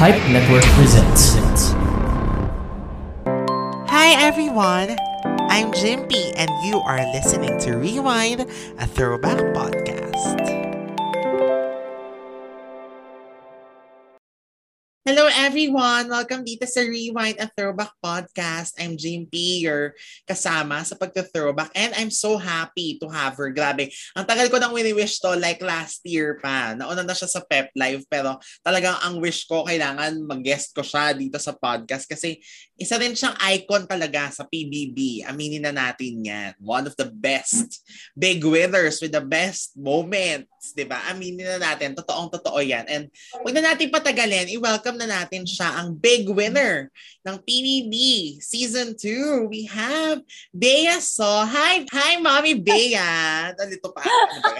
Pipe Network presents. Hi everyone, I'm Jimpy and you are listening to Rewind, a throwback podcast. Hello everyone! Welcome dito sa Rewind a Throwback Podcast. I'm Jimpy, your kasama sa pagka-throwback and I'm so happy to have her. Grabe, ang tagal ko nang wini-wish to like last year pa. Nauna na siya sa Pep Live pero talagang ang wish ko kailangan mag-guest ko siya dito sa podcast kasi isa rin siyang icon talaga sa PBB. Aminin na natin yan. One of the best big winners with the best moments. Diba? Aminin na natin. Totoong totoo yan. And huwag na natin patagalin. I-welcome na natin siya ang big winner ng PBB Season 2. We have Bea So. Hi, hi Mommy Bea. Nalito pa.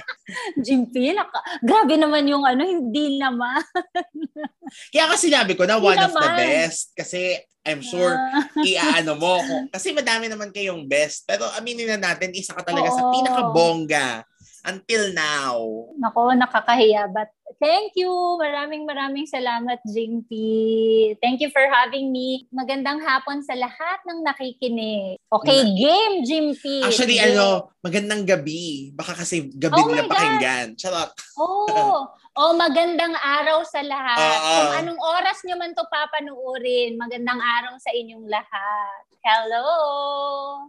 Jimpy, naka, grabe naman yung ano, hindi naman. Kaya kasi sinabi ko na one of the best. Kasi I'm sure uh, iaano mo. Kasi madami naman kayong best. Pero aminin na natin, isa ka talaga Oo. sa pinakabongga until now. Nako, nakakahiya. But thank you. Maraming maraming salamat, Jinky. Thank you for having me. Magandang hapon sa lahat ng nakikinig. Okay, Na- game, Jimpy. Actually, game. ano, magandang gabi. Baka kasi gabi oh nila pakinggan. Charot. Oh, oh, magandang araw sa lahat. Uh, Kung anong oras nyo man to papanuorin, magandang araw sa inyong lahat. Hello!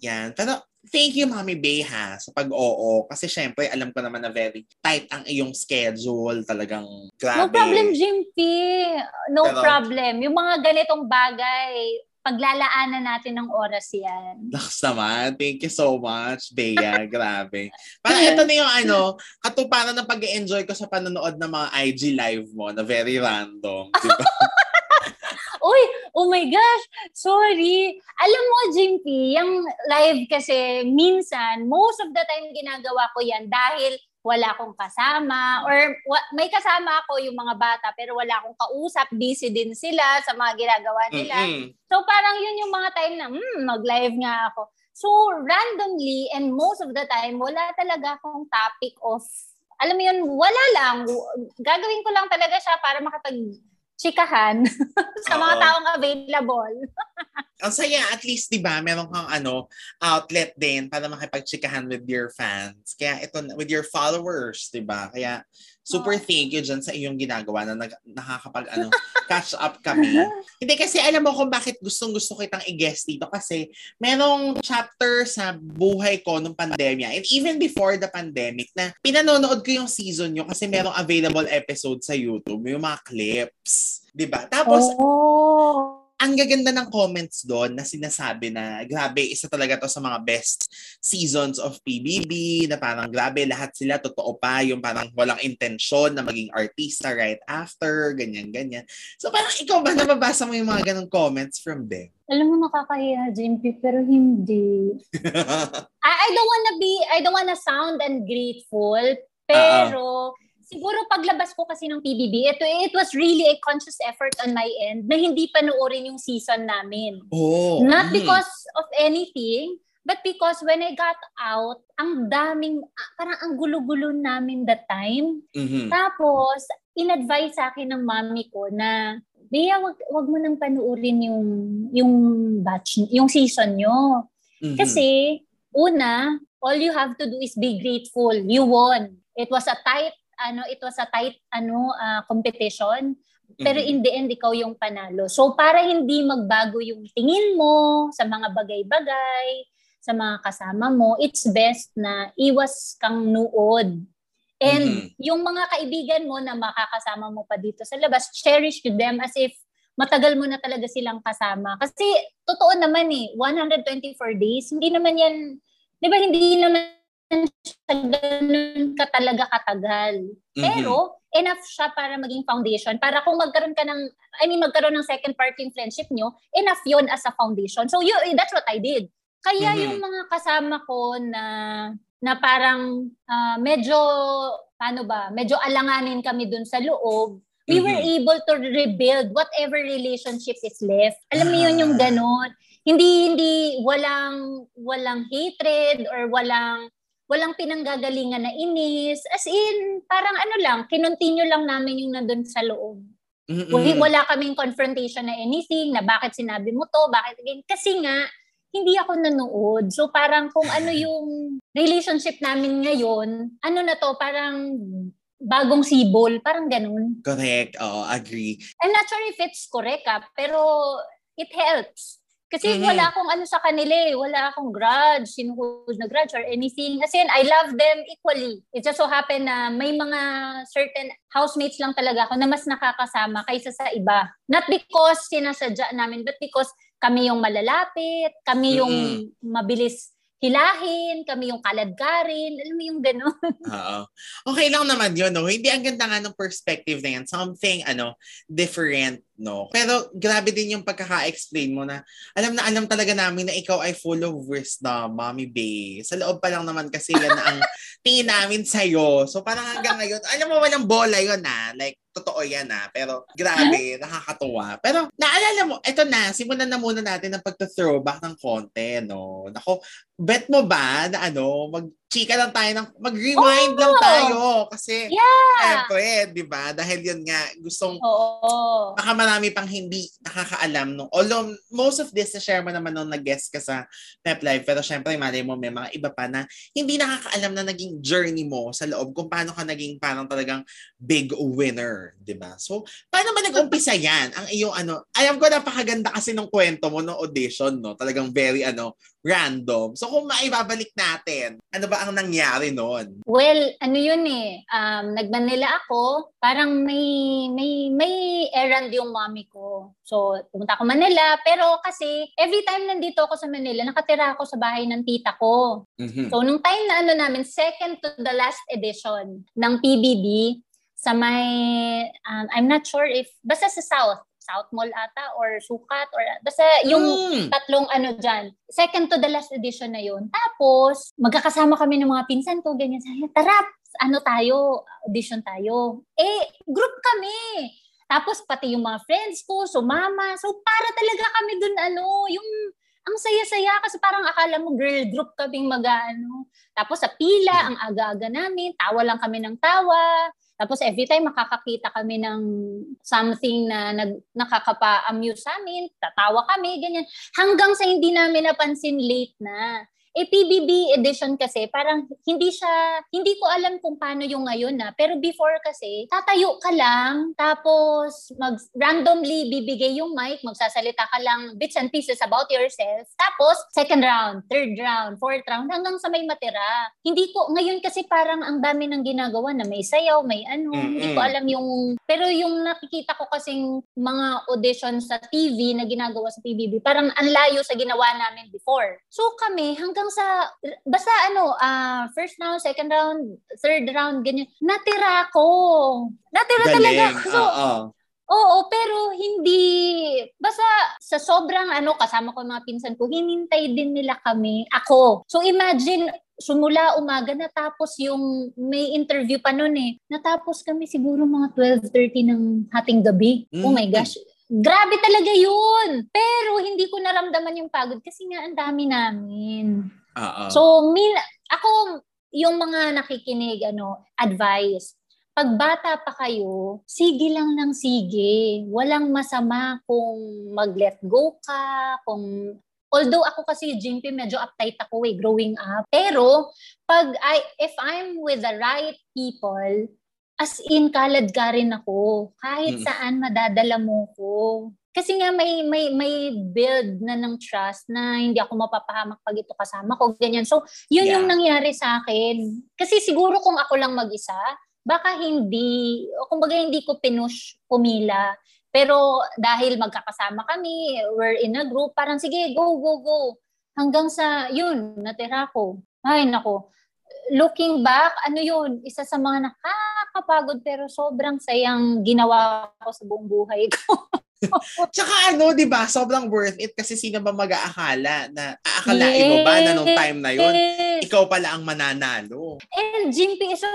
Yan. Pero thank you, Mami Bay, ha, sa pag-oo. Kasi syempre, alam ko naman na very tight ang iyong schedule. Talagang grabe. No problem, Jimpy. No Pero, problem. Yung mga ganitong bagay, paglalaanan natin ng oras yan. Laks naman. Thank you so much, Bea. Grabe. Parang ito na yung ano, katuparan ng pag enjoy ko sa panonood ng mga IG live mo na very random. Diba? Oh my gosh, sorry. Alam mo, Jimpy, yung live kasi minsan, most of the time ginagawa ko yan dahil wala akong kasama or wa- may kasama ako yung mga bata pero wala akong kausap, busy din sila sa mga ginagawa nila. Mm-hmm. So parang yun yung mga time na hmm, mag-live nga ako. So randomly and most of the time wala talaga akong topic of alam mo yun, wala lang. Gagawin ko lang talaga siya para makapag chikahan sa mga taong available. Ang saya, at least, di ba, meron kang ano, outlet din para makipagchikahan with your fans. Kaya ito, with your followers, di ba? Kaya, super oh. thank you dyan sa iyong ginagawa na nag, nakakapag ano, catch up kami. Hindi kasi alam mo kung bakit gustong gusto kitang i-guest dito kasi merong chapter sa buhay ko nung pandemya and even before the pandemic na pinanonood ko yung season nyo kasi merong available episode sa YouTube, yung mga clips. 'di ba? Tapos oh ang gaganda ng comments doon na sinasabi na grabe, isa talaga to sa mga best seasons of PBB na parang grabe, lahat sila totoo pa, yung parang walang intensyon na maging artista right after, ganyan-ganyan. So parang ikaw ba nababasa mo yung mga ganong comments from them? Alam mo, nakakahiya, JMP, pero hindi. I, I don't wanna be, I don't wanna sound ungrateful, pero Uh-oh siguro paglabas ko kasi ng PBB, ito, it was really a conscious effort on my end na hindi panoorin yung season namin. Oh. Not mm. because of anything, but because when I got out, ang daming, ah, parang ang gulo-gulo namin that time. Mm-hmm. Tapos, in-advise sa akin ng mami ko na, Bea, wag, wag mo nang panuorin yung, yung batch, yung season nyo. Mm-hmm. Kasi, una, all you have to do is be grateful. You won. It was a tight ano it was a tight ano uh, competition pero mm-hmm. in the end ikaw yung panalo. So para hindi magbago yung tingin mo sa mga bagay-bagay, sa mga kasama mo, it's best na iwas kang nuod. And mm-hmm. yung mga kaibigan mo na makakasama mo pa dito sa labas, cherish them as if matagal mo na talaga silang kasama. Kasi totoo naman eh, 124 days, hindi naman yan, di ba hindi naman siya ganun ka talaga katagal. Mm-hmm. Pero, enough siya para maging foundation. Para kung magkaroon ka ng, I mean, magkaroon ng second party in friendship nyo, enough yon as a foundation. So, you, that's what I did. Kaya mm-hmm. yung mga kasama ko na na parang uh, medyo ano ba, medyo alanganin kami dun sa loob, we mm-hmm. were able to rebuild whatever relationship is left. Alam mo yun yung ah. ganun. Hindi hindi walang walang hatred or walang walang pinanggagalingan na inis. As in, parang ano lang, kinontinue lang namin yung nandun sa loob. Mm-mm. Wala kaming confrontation na anything, na bakit sinabi mo to, bakit again. Kasi nga, hindi ako nanood. So parang kung ano yung relationship namin ngayon, ano na to, parang bagong sibol, parang ganun. Correct, oo, agree. I'm not sure if it's correct ah, pero it helps. Kasi mm-hmm. wala akong ano sa kanila eh. Wala akong grudge, sinuhod na grudge or anything. Kasi I love them equally. It just so happen na may mga certain housemates lang talaga ako na mas nakakasama kaysa sa iba. Not because sinasadya namin, but because kami yung malalapit, kami yung mm-hmm. mabilis hilahin, kami yung kaladkarin, alam mo yung gano'n. Oo. Okay lang naman yun, no? Hindi ang ganda nga ng perspective na yan. Something, ano, different no? Pero grabe din yung pagkaka-explain mo na alam na alam talaga namin na ikaw ay full of wisdom, Mommy Bay. Sa loob pa lang naman kasi yan ang tingin namin sa'yo. So parang hanggang ngayon, alam mo walang bola yun na. Like, totoo yan na. Pero grabe, nakakatuwa. Pero naalala mo, eto na, simulan na muna natin ang pagta-throwback ng konti, no? Nako, bet mo ba na ano, mag chika lang tayo ng, mag-rewind oh, lang tayo. Kasi, yeah. syempre, di ba? Dahil yun nga, gustong, oh. baka marami pang hindi nakakaalam. No? Although, most of this, na-share mo naman nung nag-guest ka sa Pep Live. Pero syempre, malay mo, may mga iba pa na hindi nakakaalam na naging journey mo sa loob kung paano ka naging parang talagang big winner. Di ba? So, paano ba nag-umpisa yan? Ang iyong ano, alam ko napakaganda kasi ng kwento mo ng audition, no? Talagang very, ano, random. So kung maibabalik natin, ano ba ang nangyari noon? Well, ano yun eh, um, nagmanila ako, parang may, may, may errand yung mommy ko. So, pumunta ako Manila, pero kasi every time nandito ako sa Manila, nakatira ako sa bahay ng tita ko. Mm-hmm. So, nung time na ano namin, second to the last edition ng PBB, sa may, um, I'm not sure if, basta sa South, South Mall ata or Sukat or basta yung mm. tatlong ano dyan. Second to the last edition na yun. Tapos, magkakasama kami ng mga pinsan ko, ganyan. Sabi, tara, ano tayo, audition tayo. Eh, group kami. Tapos pati yung mga friends ko, sumama. So para talaga kami dun ano, yung ang saya-saya kasi parang akala mo girl group kaming mag-ano. Tapos sa pila, ang aga-aga namin, tawa lang kami ng tawa. Tapos every time makakakita kami ng something na nag, nakakapa-amuse sa amin, tatawa kami, ganyan. Hanggang sa hindi namin napansin late na. Eh, PBB edition kasi, parang hindi siya, hindi ko alam kung paano yung ngayon na. Pero before kasi, tatayo ka lang, tapos mag randomly bibigay yung mic, magsasalita ka lang bits and pieces about yourself. Tapos, second round, third round, fourth round, hanggang sa may matira. Hindi ko, ngayon kasi parang ang dami ng ginagawa na may sayaw, may ano, mm-hmm. hindi ko alam yung, pero yung nakikita ko kasing mga audition sa TV na ginagawa sa PBB, parang ang layo sa ginawa namin before. So kami, hanggang hanggang sa, basta ano, uh, first round, second round, third round, ganyan. Natira ko. Natira Galing. talaga ako. So, uh-uh. Oo, pero hindi, basta sa sobrang ano, kasama ko mga pinsan ko, hinintay din nila kami, ako. So imagine, sumula umaga, natapos yung, may interview pa noon eh. Natapos kami siguro mga 12.30 ng hating gabi. Mm-hmm. Oh my mm. gosh. Grabe talaga yun. Pero hindi ko naramdaman yung pagod kasi nga ang dami namin. Uh-uh. So, min, ako, yung mga nakikinig, ano, advice, pag bata pa kayo, sige lang ng sige. Walang masama kung mag-let go ka, kung Although ako kasi, Jimpy, medyo uptight ako eh, growing up. Pero, pag I, if I'm with the right people, as in kalad ka rin ako. Kahit mm. saan madadala mo ko. Kasi nga may may may build na ng trust na hindi ako mapapahamak pag ito kasama ko ganyan. So, yun yeah. yung nangyari sa akin. Kasi siguro kung ako lang mag-isa, baka hindi, o kumbaga hindi ko pinush pumila. Pero dahil magkakasama kami, we're in a group, parang sige, go, go, go. Hanggang sa, yun, natira ko. Ay, nako looking back, ano yun, isa sa mga nakakapagod pero sobrang sayang ginawa ko sa buong buhay ko. Tsaka ano, 'di ba? Sobrang worth it kasi sino ba mag-aakala na aakalain yes. mo ba na nung time na 'yon, ikaw pala ang mananalo. And Jimpy, so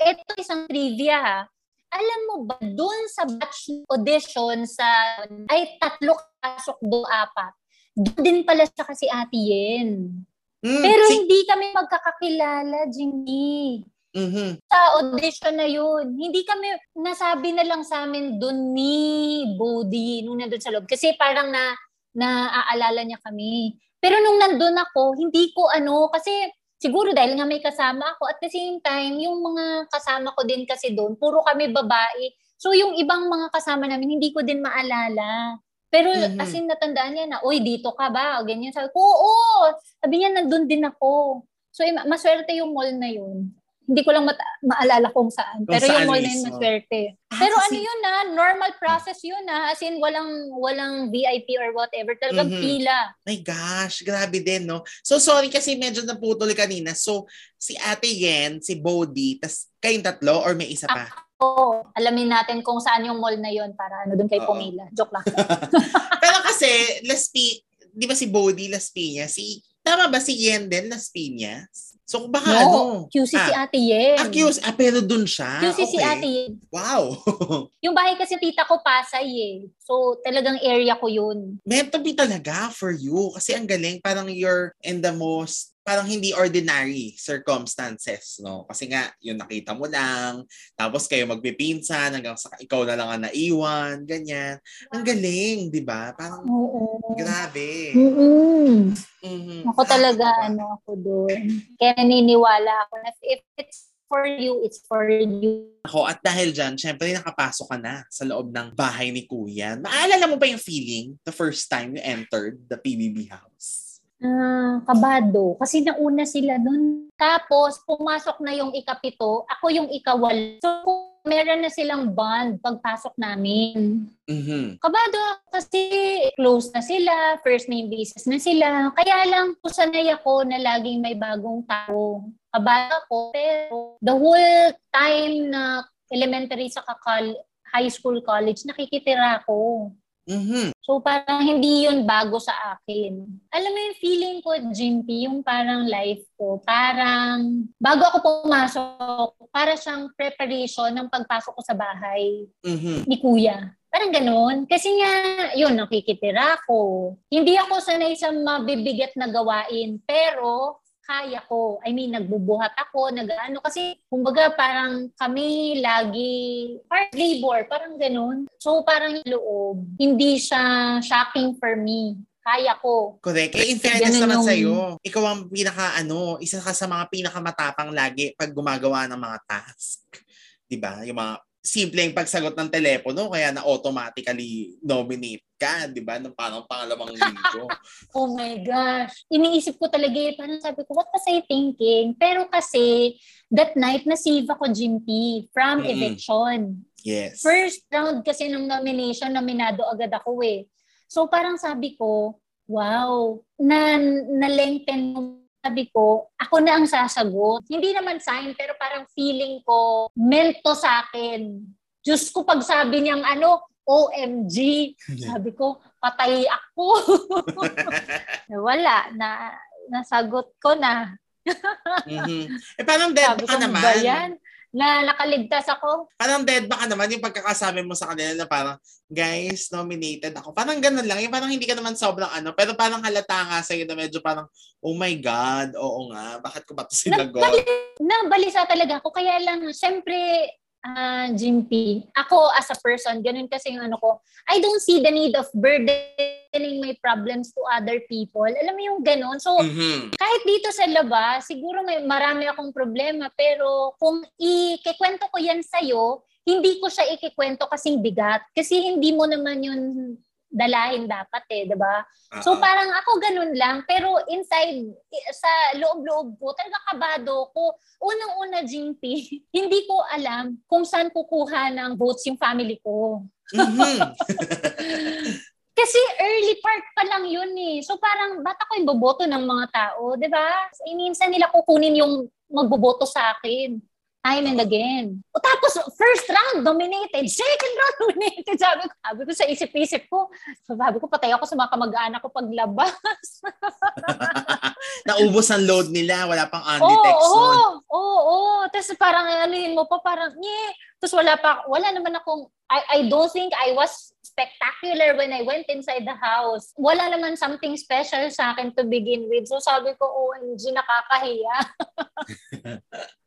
ito isang trivia. Alam mo ba, doon sa batch audition sa ay tatlo kasok do apat. Doon din pala sa kasi Ate Yen. Mm, Pero si- hindi kami magkakakilala, Jimmy. Mm-hmm. Sa audition na yun. Hindi kami, nasabi na lang sa amin dun ni Bodhi nung nandun sa loob. Kasi parang na, naaalala niya kami. Pero nung nandun ako, hindi ko ano, kasi siguro dahil nga may kasama ako, at the same time, yung mga kasama ko din kasi doon, puro kami babae. So yung ibang mga kasama namin, hindi ko din maalala. Pero mm-hmm. as in natandaan niya na, uy, dito ka ba? O ganyan. Sabi ko, oo. Sabi niya, nandun din ako. So maswerte yung mall na yun hindi ko lang mata- maalala kung saan. Kung Pero saan yung mall na yun maswerte. Ah, Pero kasi... ano yun na, normal process yun na. As in, walang, walang VIP or whatever. Talagang mm-hmm. pila. My gosh, grabe din, no? So, sorry kasi medyo naputol kanina. So, si Ate Yen, si Bodhi, tas kayong tatlo or may isa pa? Ako, alamin natin kung saan yung mall na yun para ano doon kay Oo. Pumila. Joke lang. Pero kasi, Las P, di ba si Bodhi Las Piñas? Si, tama ba si Yen din Las Piñas? So baka no, ano? QC ah, si Ate Yen. Ah, QC. Ah, pero dun siya? QC okay. si Ate Yen. Wow. yung bahay kasi tita ko Pasay eh. So talagang area ko yun. Meant to be talaga for you. Kasi ang galing, parang you're in the most parang hindi ordinary circumstances, no? Kasi nga, yung nakita mo lang, tapos kayo magpipinsan hanggang sa ikaw na lang ang naiwan, ganyan. Ang galing, di ba? Parang, Oo. grabe. Mm-mm. Mm-hmm. Ako talaga, ah, ano ako doon. Kaya naniniwala ako na if it's for you, it's for you. Ako, at dahil dyan, syempre nakapasok ka na sa loob ng bahay ni Kuya. Maalala mo ba yung feeling the first time you entered the PBB house? Uh, kabado kasi nauna sila nun. Tapos, pumasok na yung ikapito, ako yung ikawal. So, meron na silang bond pagpasok namin. Mm-hmm. Kabado kasi close na sila, first name basis na sila. Kaya lang, sanay ako na laging may bagong tao. Kabado ako, pero the whole time na elementary sa high school, college, nakikitira ako. Mm-hmm. So parang hindi yun bago sa akin. Alam mo yung feeling ko, Jimpy, yung parang life ko, parang bago ako pumasok, para siyang preparation ng pagpasok ko sa bahay mm-hmm. ni kuya. Parang ganun. Kasi nga, yun, nakikitira ko. Hindi ako sanay sa mabibigat na gawain. Pero, kaya ko. I mean, nagbubuhat ako, nag-ano. Kasi, kumbaga, parang kami lagi hard labor, parang ganun. So, parang loob, hindi siya shocking for me kaya ko. Correct. Eh, in fairness naman yung... sa'yo, ikaw ang pinaka, ano, isa ka sa mga pinakamatapang lagi pag gumagawa ng mga task. 'Di ba? Yung mga simpleng pagsagot ng telepono kaya na automatically nominate ka, di ba? Nung parang pangalawang linggo. oh my gosh. Iniisip ko talaga, eh, parang sabi ko, what was I thinking? Pero kasi, that night, na-save ako, Jimpy, from mm-hmm. eviction. Yes. First round kasi ng nomination, nominado agad ako eh. So parang sabi ko, wow, na, na-lengthen sabi ko, ako na ang sasagot. Hindi naman sign, pero parang feeling ko, mento sa akin. Diyos ko, pag sabi niyang ano, OMG, sabi ko, patay ako. Wala, na, nasagot ko na. mm-hmm. Eh, parang dead sabi ka naman. Ba yan? Na nakaligtas ako. Parang dead ba ka naman yung pagkakasabi mo sa kanila na parang, guys, nominated ako. Parang ganun lang. Yung parang hindi ka naman sobrang ano, pero parang halata nga sa'yo na medyo parang, oh my God, oo nga, bakit ko ba ito sinagot? Nabalisa talaga ako. Kaya lang, syempre, uh, Jimpy, ako as a person, ganun kasi yung ano ko, I don't see the need of burdening my problems to other people. Alam mo yung ganun? So, mm-hmm. kahit dito sa labas, siguro may marami akong problema, pero kung ikikwento ko yan sa'yo, hindi ko siya ikikwento kasing bigat. Kasi hindi mo naman yun dalahin dapat eh, 'di ba? Uh-huh. So parang ako ganun lang, pero inside sa loob-loob ko, talaga kabado ko. Unang-una, GP, hindi ko alam kung saan kukuha ng votes yung family ko. Mm-hmm. Kasi early part pa lang yun eh. So parang, ba't ako yung boboto ng mga tao, di ba? Minsan nila kukunin yung magboboto sa akin time and again. O tapos, first round, dominated. Second round, dominated. Sabi ko, sabi ko sa isip-isip ko, sabi ko, patay ako sa mga kamag-anak ko paglabas. Naubos ang load nila, wala pang undetect oh, Oo, oo, oo. Tapos parang anuhin mo pa, parang, nye. Tapos wala pa, wala naman akong, I, I don't think I was spectacular when I went inside the house. Wala naman something special sa akin to begin with. So sabi ko, OMG, nakakahiya.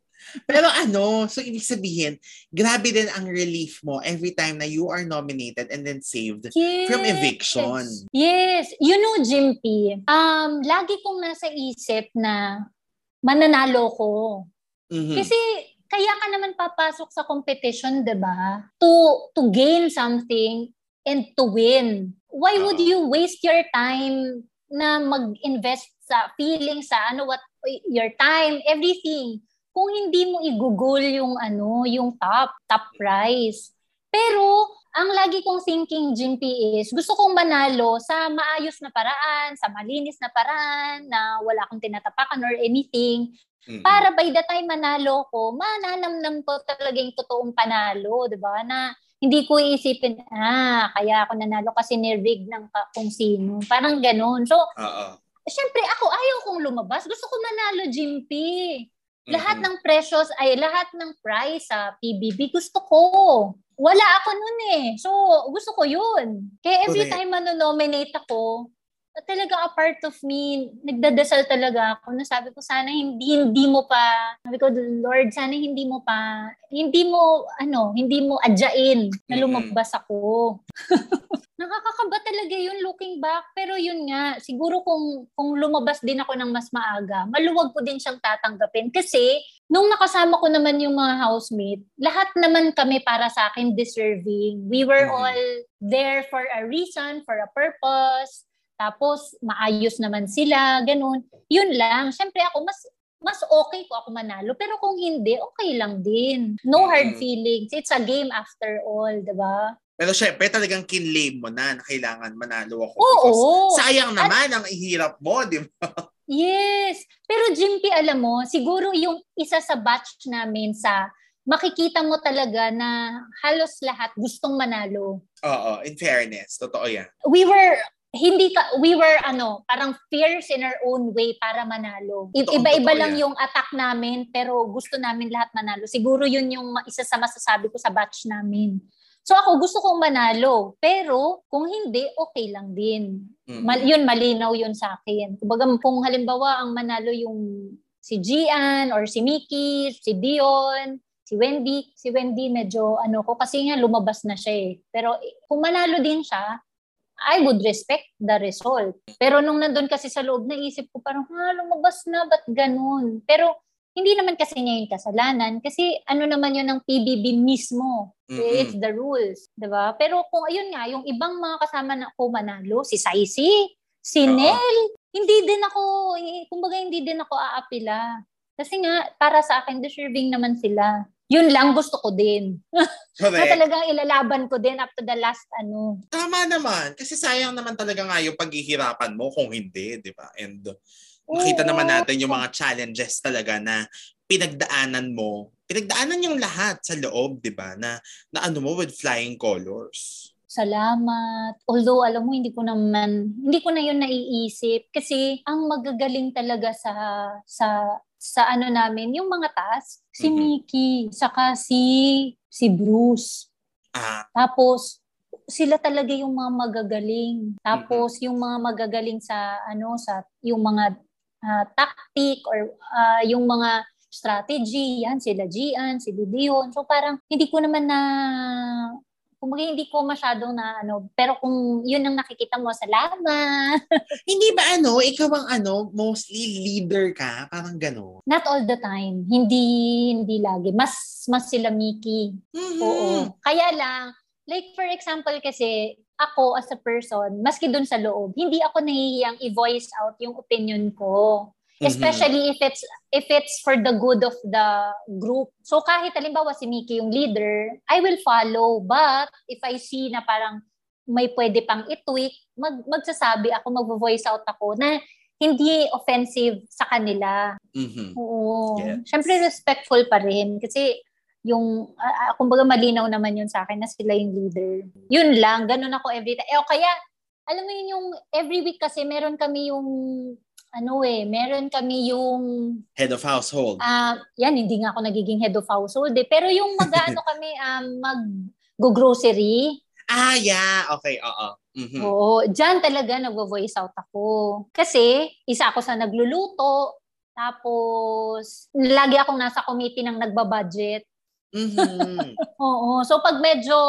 Pero ano, so ibig sabihin, grabe din ang relief mo every time na you are nominated and then saved yes. from eviction. Yes. You know, Jimpy, um, lagi kong nasa isip na mananalo ko. Mm-hmm. Kasi kaya ka naman papasok sa competition, 'di ba? To to gain something and to win. Why would you waste your time na mag-invest sa feeling sa ano what your time, everything kung hindi mo igugol yung ano, yung top, top prize. Pero ang lagi kong thinking, Jimpy, is gusto kong manalo sa maayos na paraan, sa malinis na paraan, na wala akong tinatapakan or anything. Mm-hmm. Para by the time manalo ko, mananamnam ko talaga yung totoong panalo, di ba? Na hindi ko iisipin, ah, kaya ako nanalo kasi nirig ng kung sino. Parang ganun. So, Uh-oh. syempre ako, ayaw kong lumabas. Gusto ko manalo, Jimpy. Lahat ng precious, ay lahat ng prize sa PBB, gusto ko wala ako nun eh. So, gusto ko yun. Kaya every Correct. time manonominate ako, talaga a part of me, nagdadasal talaga ako na sabi ko, sana hindi, hindi mo pa, sabi ko, Lord, sana hindi mo pa, hindi mo, ano, hindi mo adyain na lumabas ako. Nakakakaba talaga yun looking back. Pero yun nga, siguro kung, kung lumabas din ako ng mas maaga, maluwag ko din siyang tatanggapin. Kasi, nung nakasama ko naman yung mga housemate, lahat naman kami para sa akin deserving. We were all there for a reason, for a purpose. Tapos, maayos naman sila, ganun. Yun lang. Siyempre ako, mas mas okay ko ako manalo. Pero kung hindi, okay lang din. No hard feelings. It's a game after all, di ba? Pero syempre, talagang kinlame mo na na kailangan manalo ako. Oo. sayang naman At, ang ihirap mo, di ba? Yes. Pero Jimpy, alam mo, siguro yung isa sa batch namin sa makikita mo talaga na halos lahat gustong manalo. Oo, in fairness. Totoo yan. We were hindi ka we were ano parang fierce in our own way para manalo I- iba-iba lang yan. yung attack namin pero gusto namin lahat manalo siguro yun yung isa sa masasabi ko sa batch namin So ako gusto kong manalo, pero kung hindi, okay lang din. Mm-hmm. Mal- yun, malinaw yun sa akin. Kumbaga, kung halimbawa ang manalo yung si Gian or si Mickey, si Dion, si Wendy, si Wendy medyo ano ko kasi nga lumabas na siya eh. Pero kung manalo din siya, I would respect the result. Pero nung nandun kasi sa loob, naisip ko parang, ha, lumabas na, ba't ganun? Pero hindi naman kasi niya yung kasalanan kasi ano naman yun ng PBB mismo. Mm-hmm. It's the rules, 'di ba? Pero kung ayun nga, yung ibang mga kasama na ko manalo, si Saisi, si Uh-oh. Nel, hindi din ako, kumbaga hindi din ako aapila. Kasi nga, para sa akin, deserving naman sila. Yun lang gusto ko din. Correct. na talagang ilalaban ko din up to the last ano. Tama naman. Kasi sayang naman talaga nga yung paghihirapan mo kung hindi, di ba? And Nakita naman natin yung mga challenges talaga na pinagdaanan mo. Pinagdaanan yung lahat sa loob, di ba? Na, na ano mo with flying colors. Salamat. Although, alam mo, hindi ko naman, hindi ko na yun naiisip. Kasi, ang magagaling talaga sa, sa, sa ano namin, yung mga task, si mm-hmm. Mickey, saka si, si Bruce. Ah. Tapos, sila talaga yung mga magagaling. Tapos mm-hmm. yung mga magagaling sa ano sa yung mga uh, tactic or uh, yung mga strategy, yan, sila Gian, si Dion. So parang hindi ko naman na kung hindi ko masyadong na ano, pero kung yun ang nakikita mo, salamat. hindi ba ano, ikaw ang ano, mostly leader ka? Parang gano'n? Not all the time. Hindi, hindi lagi. Mas, mas sila Mickey. Mm-hmm. Oo. Kaya lang, like for example kasi, ako as a person, maski dun sa loob, hindi ako nahihiyang i-voice out yung opinion ko. Mm-hmm. Especially mm-hmm. if it's if it's for the good of the group. So kahit halimbawa si Mickey yung leader, I will follow. But if I see na parang may pwede pang i-tweak, mag, magsasabi ako, mag-voice out ako na hindi offensive sa kanila. Mm-hmm. Oo. Yes. Siyempre respectful pa rin kasi yung, uh, kumbaga malinaw naman yun sa akin na sila yung leader. Yun lang, ganun ako every time. Eh, o kaya, alam mo yun yung every week kasi meron kami yung ano eh, meron kami yung head of household. Ah, uh, yan hindi nga ako nagiging head of household eh, pero yung mag-ano kami um mag go grocery. Ah, yeah. Okay, oo. Mm-hmm. Oo, diyan talaga nagvo-voice out ako. Kasi isa ako sa nagluluto, Tapos, lagi akong nasa committee ng nagbabudget. Mm-hmm. Oo. So, pag medyo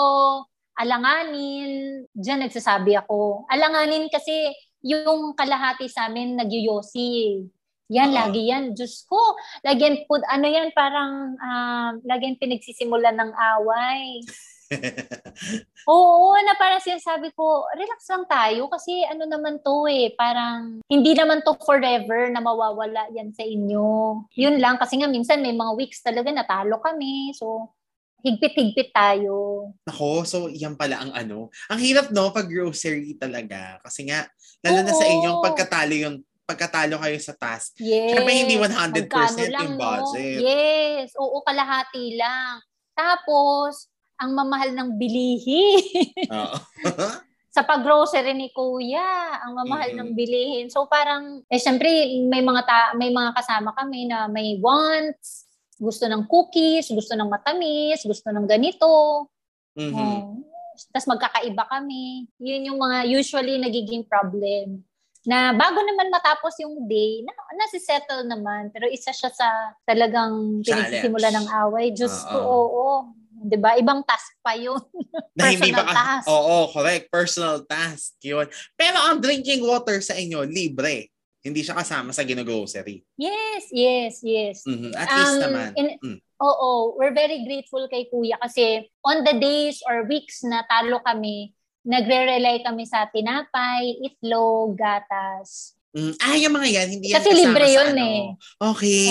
alanganin, dyan nagsasabi ako. Alanganin kasi yung kalahati sa amin nagyoyosi. Yan, uh-huh. lagi yan. Diyos ko, lagi yan, put, ano yan, parang, uh, lagi yan pinagsisimulan ng away. Oo, na para sinasabi ko, relax lang tayo kasi ano naman to eh, parang hindi naman to forever na mawawala yan sa inyo. Yun lang, kasi nga minsan may mga weeks talaga natalo kami. So, higpit-higpit tayo. Ako, so yan pala ang ano. Ang hirap no, pag grocery talaga. Kasi nga, lalo Oo. na sa inyong pagkatalo yung pagkatalo kayo sa task. Yes. Siyempre hindi 100% lang, yung budget. No? Yes. Oo, kalahati lang. Tapos, ang mamahal ng bilihin. sa pag-grocery ni Kuya, ang mamahal mm-hmm. ng bilihin. So parang eh syempre may mga ta- may mga kasama kami na may wants, gusto ng cookies, gusto ng matamis, gusto ng ganito. Mm-hmm. Oh. Tapos magkakaiba kami. Yun yung mga usually nagiging problem. Na bago naman matapos yung day, na, nasisettle naman. Pero isa siya sa talagang pinagsisimula ng away. Diyos ko, oo. 'di ba? Ibang task pa 'yun. Na hindi ba task. Oo, correct. Personal task 'yun. Pero ang drinking water sa inyo libre. Hindi siya kasama sa gino-grocery. Yes, yes, yes. Mm-hmm. At least um, naman. In, mm. Oo, we're very grateful kay Kuya kasi on the days or weeks na talo kami, nagre-rely kami sa tinapay, itlog, gatas. Mm. Ah, yung mga yan, hindi yan Kasi libre yun ano. eh. Okay.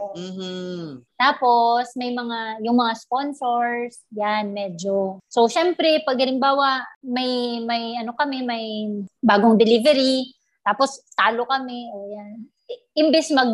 Oo. Mm-hmm. Tapos, may mga, yung mga sponsors, yan, medyo. So, syempre, pag halimbawa, may, may, ano kami, may bagong delivery, tapos, talo kami, o yan. Imbes mag,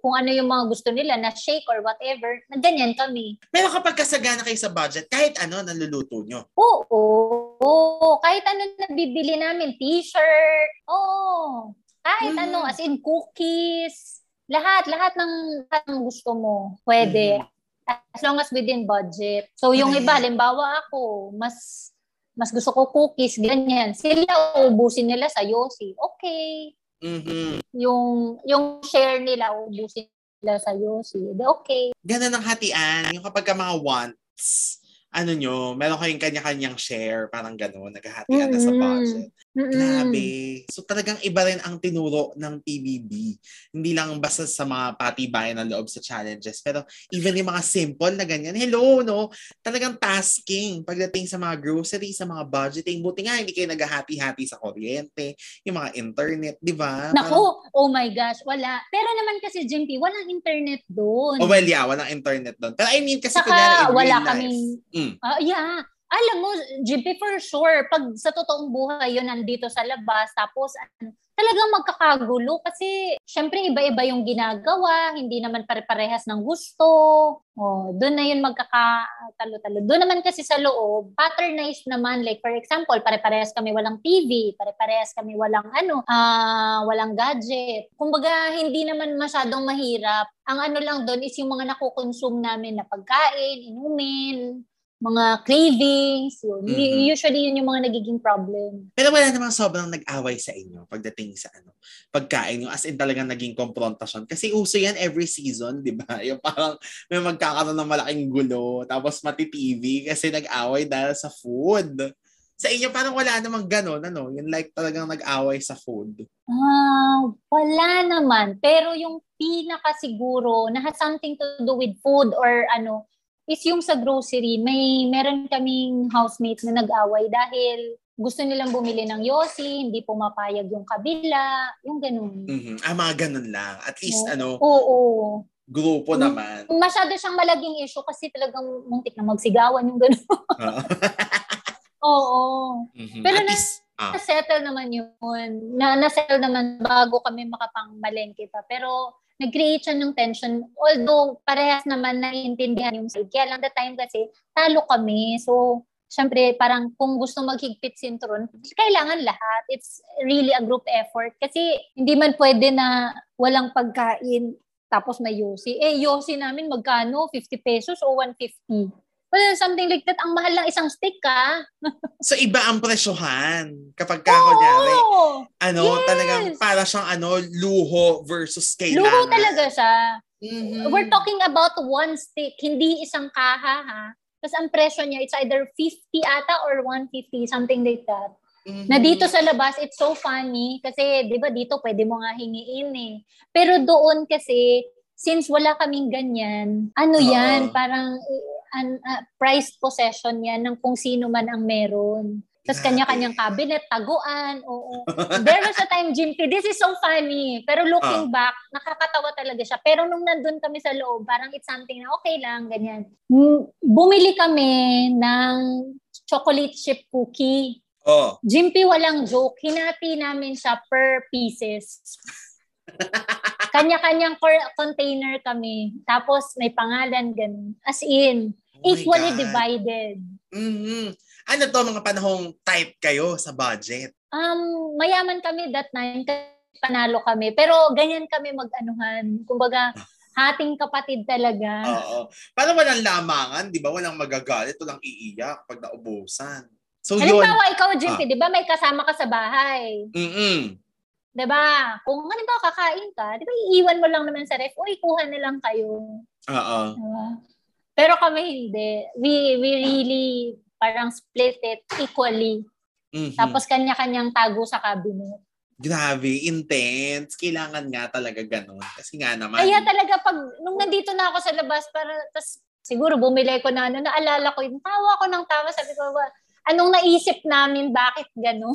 kung ano yung mga gusto nila na shake or whatever, na ganyan kami. Pero kapag kasagana kayo sa budget, kahit ano, naluluto nyo? Oo. oo. Kahit ano na bibili namin, t-shirt, oo. Kahit mm. ano, as in cookies, lahat, lahat ng, lahat ng gusto mo, pwede. Mm. As long as within budget. So yung mm. iba, limbawa ako, mas mas gusto ko cookies, ganyan. Sila ubusin nila sa Yossi. Okay. Mm-hmm. Yung, yung share nila, ubusin nila sa Yossi. Okay. Ganun ang hatian. Yung kapag ka mga wants, ano nyo, meron kayong kanya-kanyang share, parang gano'n, naghahatian mm-hmm. na sa budget. Mm-hmm. Grabe. So talagang iba rin ang tinuro ng PBB. Hindi lang basta sa mga patibayan ng loob sa challenges, pero even yung mga simple na ganyan, hello, no? Talagang tasking pagdating sa mga grocery, sa mga budgeting. Buti nga, hindi kayo naghahati-hati sa kuryente, yung mga internet, di ba? Naku, parang, oh my gosh, wala. Pero naman kasi, Jimpy, walang internet doon. Oh, well, yeah, walang internet doon. Pero I mean, kasi Saka, kunyari in wala real kaming, mm. uh, yeah, alam mo, GP for sure, pag sa totoong buhay yun nandito sa labas, tapos talagang magkakagulo kasi syempre iba-iba yung ginagawa, hindi naman pare-parehas ng gusto. Oh, doon na yun magkakatalo-talo. Doon naman kasi sa loob, patternized naman. Like for example, pare-parehas kami walang TV, pare-parehas kami walang ano, uh, walang gadget. Kumbaga, hindi naman masyadong mahirap. Ang ano lang doon is yung mga nakukonsume namin na pagkain, inumin, mga cravings, yun. Mm-hmm. Usually yun yung mga nagiging problem. Pero wala namang sobrang nag-away sa inyo pagdating sa ano, pagkain yung as in talagang naging confrontation. Kasi uso yan every season, di ba? Yung parang may magkakaroon ng malaking gulo, tapos mati-TV kasi nag-away dahil sa food. Sa inyo parang wala namang ganon, ano? Yung like talagang nag-away sa food. Ah, uh, wala naman. Pero yung pinaka siguro na has something to do with food or ano, is yung sa grocery, may meron kaming housemate na nag-away dahil gusto nilang bumili ng yosi, hindi pumapayag yung kabila, yung ganun. Mm-hmm. Ah, mga ganun lang. At least, oo. ano, oo. grupo naman. Masyado siyang malaging issue kasi talagang muntik na magsigawan yung ganun. oo. Mm-hmm. Pero At na, least, ah. na-settle naman yun. Na, na-settle naman bago kami makapang malengke pa. Pero nag-create siya ng tension. Although, parehas naman naiintindihan yung side. Kaya lang the time kasi, talo kami. So, syempre, parang kung gusto maghigpit sintron, kailangan lahat. It's really a group effort. Kasi hindi man pwede na walang pagkain tapos may yosi. Eh, yosi namin magkano? 50 pesos o 150? Well, something like that. Ang mahal lang isang stick, ka. so, iba ang presyohan. Kapag ka, oh, kunyari, ano, yes. talagang para siyang ano, luho versus kailangan. Luho talaga siya. Mm-hmm. We're talking about one stick, hindi isang kaha, ha? Tapos ang presyo niya, it's either 50 ata or 150, something like that. Mm-hmm. Na dito sa labas, it's so funny kasi 'di ba dito pwede mo nga hingiin eh. Pero doon kasi since wala kaming ganyan, ano Uh-oh. 'yan, parang uh, uh, prized possession 'yan ng kung sino man ang meron. Tapos kanya-kanyang cabinet, taguan, oo. There was a time, Jim this is so funny. Pero looking uh. back, nakakatawa talaga siya. Pero nung nandun kami sa loob, parang it's something na okay lang, ganyan. Bumili kami ng chocolate chip cookie. Oh. Jimpy walang joke. Hinati namin siya per pieces. Kanya-kanyang container kami. Tapos may pangalan ganun. As in, oh equally God. divided. Mm-hmm. Ano to mga panahong type kayo sa budget? Um, mayaman kami that time. Panalo kami. Pero ganyan kami mag-anuhan. Kumbaga, hating kapatid talaga. Oo. Para walang lamangan, di ba? Walang magagalit, walang iiyak pag naubusan. So Halimbawa, yun, ikaw, Jimpy, ah. di ba may kasama ka sa bahay? Mm-mm. Di ba? Kung halimbawa kakain ka, di ba iiwan mo lang naman sa ref, uy, kuha na lang kayo. Oo. Diba? Pero kami hindi. We, we really parang split it equally. Mm-hmm. Tapos kanya-kanyang tago sa cabinet. Grabe, intense. Kailangan nga talaga ganun. Kasi nga naman. Kaya talaga pag, nung nandito na ako sa labas, para, tas, siguro bumili ko na, ano, naalala ko yung tawa ko ng tawa, sabi ko, anong naisip namin, bakit gano'n?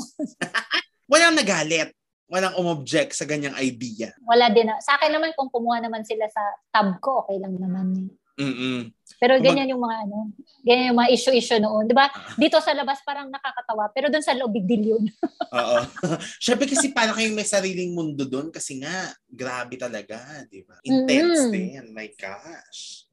Walang nagalit. Walang umobject sa ganyang idea. Wala din. Na. Sa akin naman, kung kumuha naman sila sa tab ko, okay lang naman. Mm-mm. Pero ganyan yung mga ano, ganyan yung mga issue-issue noon, 'di ba? Ah. Dito sa labas parang nakakatawa, pero doon sa loob big deal 'yun. Oo. Syempre kasi para kayong may sariling mundo doon kasi nga grabe talaga, 'di ba? Intense mm-hmm. din, my gosh.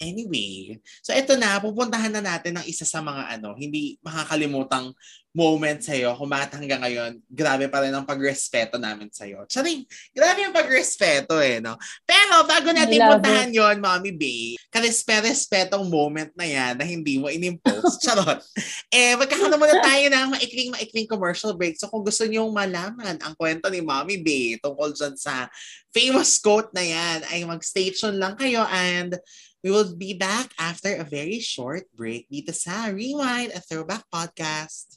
Anyway, so ito na, pupuntahan na natin ng isa sa mga ano, hindi makakalimutang moment sa'yo kung bakit hanggang ngayon, grabe pa rin ang pagrespeto namin sa'yo. Charing, grabe yung pagrespeto eh, no? Pero bago natin Love puntahan yon Mommy Bay, karespe-respetong moment na yan na hindi mo inimpose. Charot. eh, magkakaroon muna tayo ng maikling-maikling commercial break. So kung gusto niyong malaman ang kwento ni Mommy Bay tungkol dyan sa famous quote na yan, ay mag-station lang kayo and We will be back after a very short break dito sa Rewind, a throwback podcast.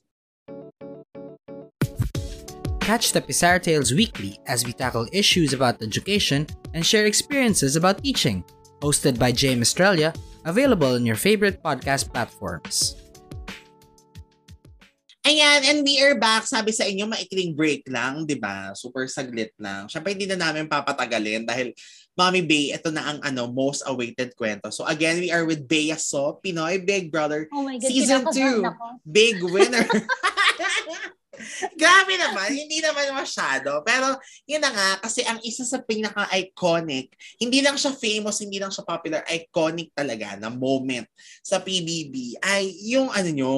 Catch the Pizarro Tales weekly as we tackle issues about education and share experiences about teaching. Hosted by James Australia, available on your favorite podcast platforms. Ayan, and we are back. Sabi sa inyo, maikling break lang, di ba? Super saglit lang. Siyempre, hindi na namin papatagalin dahil Mommy Bay, ito na ang ano most awaited kwento. So again, we are with Bea So, Pinoy Big Brother oh my God, Season 2. Big winner. Grabe naman, hindi naman masyado. Pero yun na nga, kasi ang isa sa pinaka-iconic, hindi lang siya famous, hindi lang siya popular, iconic talaga na moment sa PBB ay yung ano nyo,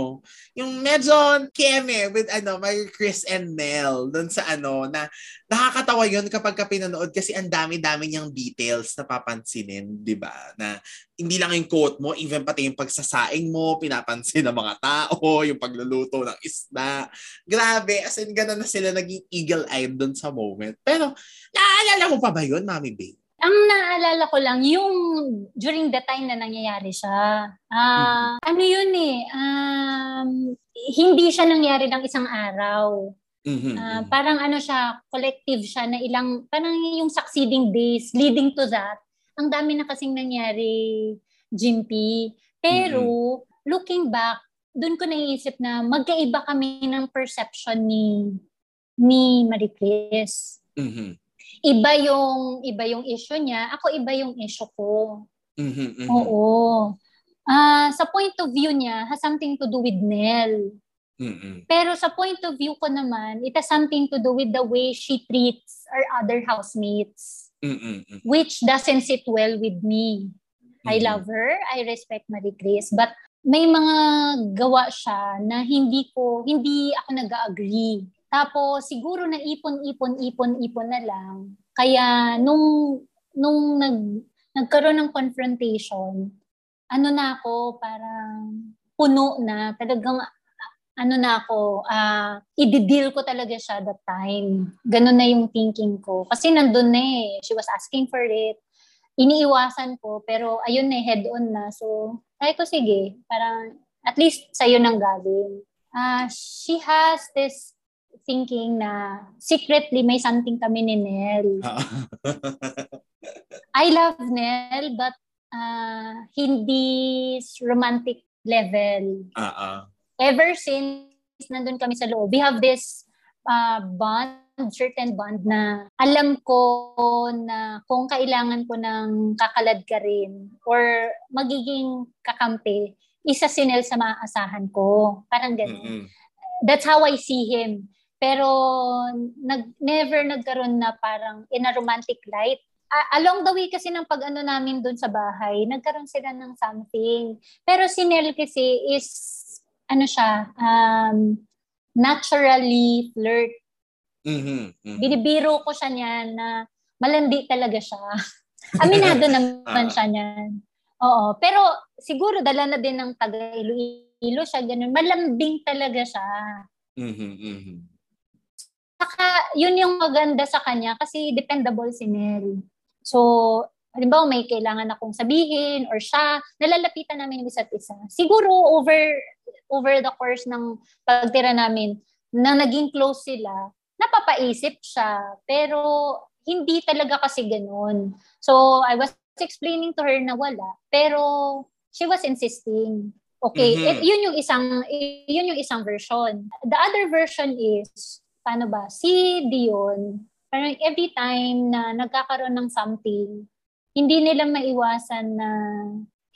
yung medyo keme with ano, my Chris and Mel dun sa ano, na nakakatawa yun kapag ka pinanood kasi ang dami-dami niyang details na papansinin, di ba? Na hindi lang yung quote mo, even pati yung pagsasaing mo, pinapansin ng mga tao, yung pagluluto ng isda. Grabe, as in, gano'n na sila naging eagle-eyed doon sa moment. Pero, naaalala mo pa ba yun, Mami Babe? Ang naalala ko lang, yung during the time na nangyayari siya. Uh, mm-hmm. Ano yun eh, um, hindi siya nangyari ng isang araw. Mm-hmm. Uh, parang ano siya, collective siya na ilang, parang yung succeeding days leading to that ang dami na kasing nangyari, Jimpy. Pero, mm-hmm. looking back, doon ko naisip na magkaiba kami ng perception ni ni Marie Chris. Mm-hmm. Iba yung iba yung issue niya, ako iba yung issue ko. Mm-hmm, mm-hmm. Oo. Uh, sa point of view niya, has something to do with Nell. Mm-hmm. Pero sa point of view ko naman, it has something to do with the way she treats our other housemates. Mm-mm. which doesn't sit well with me. Mm-hmm. I love her, I respect Marie Grace, but may mga gawa siya na hindi ko, hindi ako nag-agree. Tapos siguro na ipon-ipon, ipon-ipon na lang. Kaya nung nung nag nagkaroon ng confrontation, ano na ako, parang puno na, talagang ano na ako, uh, i-deal ko talaga siya that time. Ganun na yung thinking ko. Kasi nandun na eh. She was asking for it. Iniiwasan ko, pero ayun na, eh, head-on na. So, ay ko, sige, parang at least sa'yo nang galing. Uh, she has this thinking na secretly may something kami ni Nell. I love Nell, but uh, hindi romantic level. Uh-uh ever since nandun kami sa loob, we have this uh, bond, certain bond na alam ko na kung kailangan ko ng kakalad ka rin or magiging kakampi, isa si Nel sa maaasahan ko. Parang ganun. Mm-hmm. That's how I see him. Pero nag, never nagkaroon na parang in a romantic light. Along the way kasi ng pag-ano namin doon sa bahay, nagkaroon sila ng something. Pero si Nel kasi is ano siya, um, naturally flirt. Mm-hmm, mm-hmm. Binibiro ko siya niyan na malandi talaga siya. Aminado naman uh siya niyan. Oo. Pero siguro dala na din ng taga Iloilo siya, ganun. Malambing talaga siya. Mm-hmm, mm-hmm. Saka, yun yung maganda sa kanya kasi dependable si Nell. So, halimbawa may kailangan akong sabihin or siya, nalalapitan namin yung isa't isa. Siguro over over the course ng pagtira namin, na naging close sila, napapaisip siya. Pero hindi talaga kasi ganun. So, I was explaining to her na wala. Pero she was insisting. Okay, mm-hmm. it, yun yung isang yun yung isang version. The other version is paano ba? Si Dion, parang every time na nagkakaroon ng something, hindi nila maiwasan na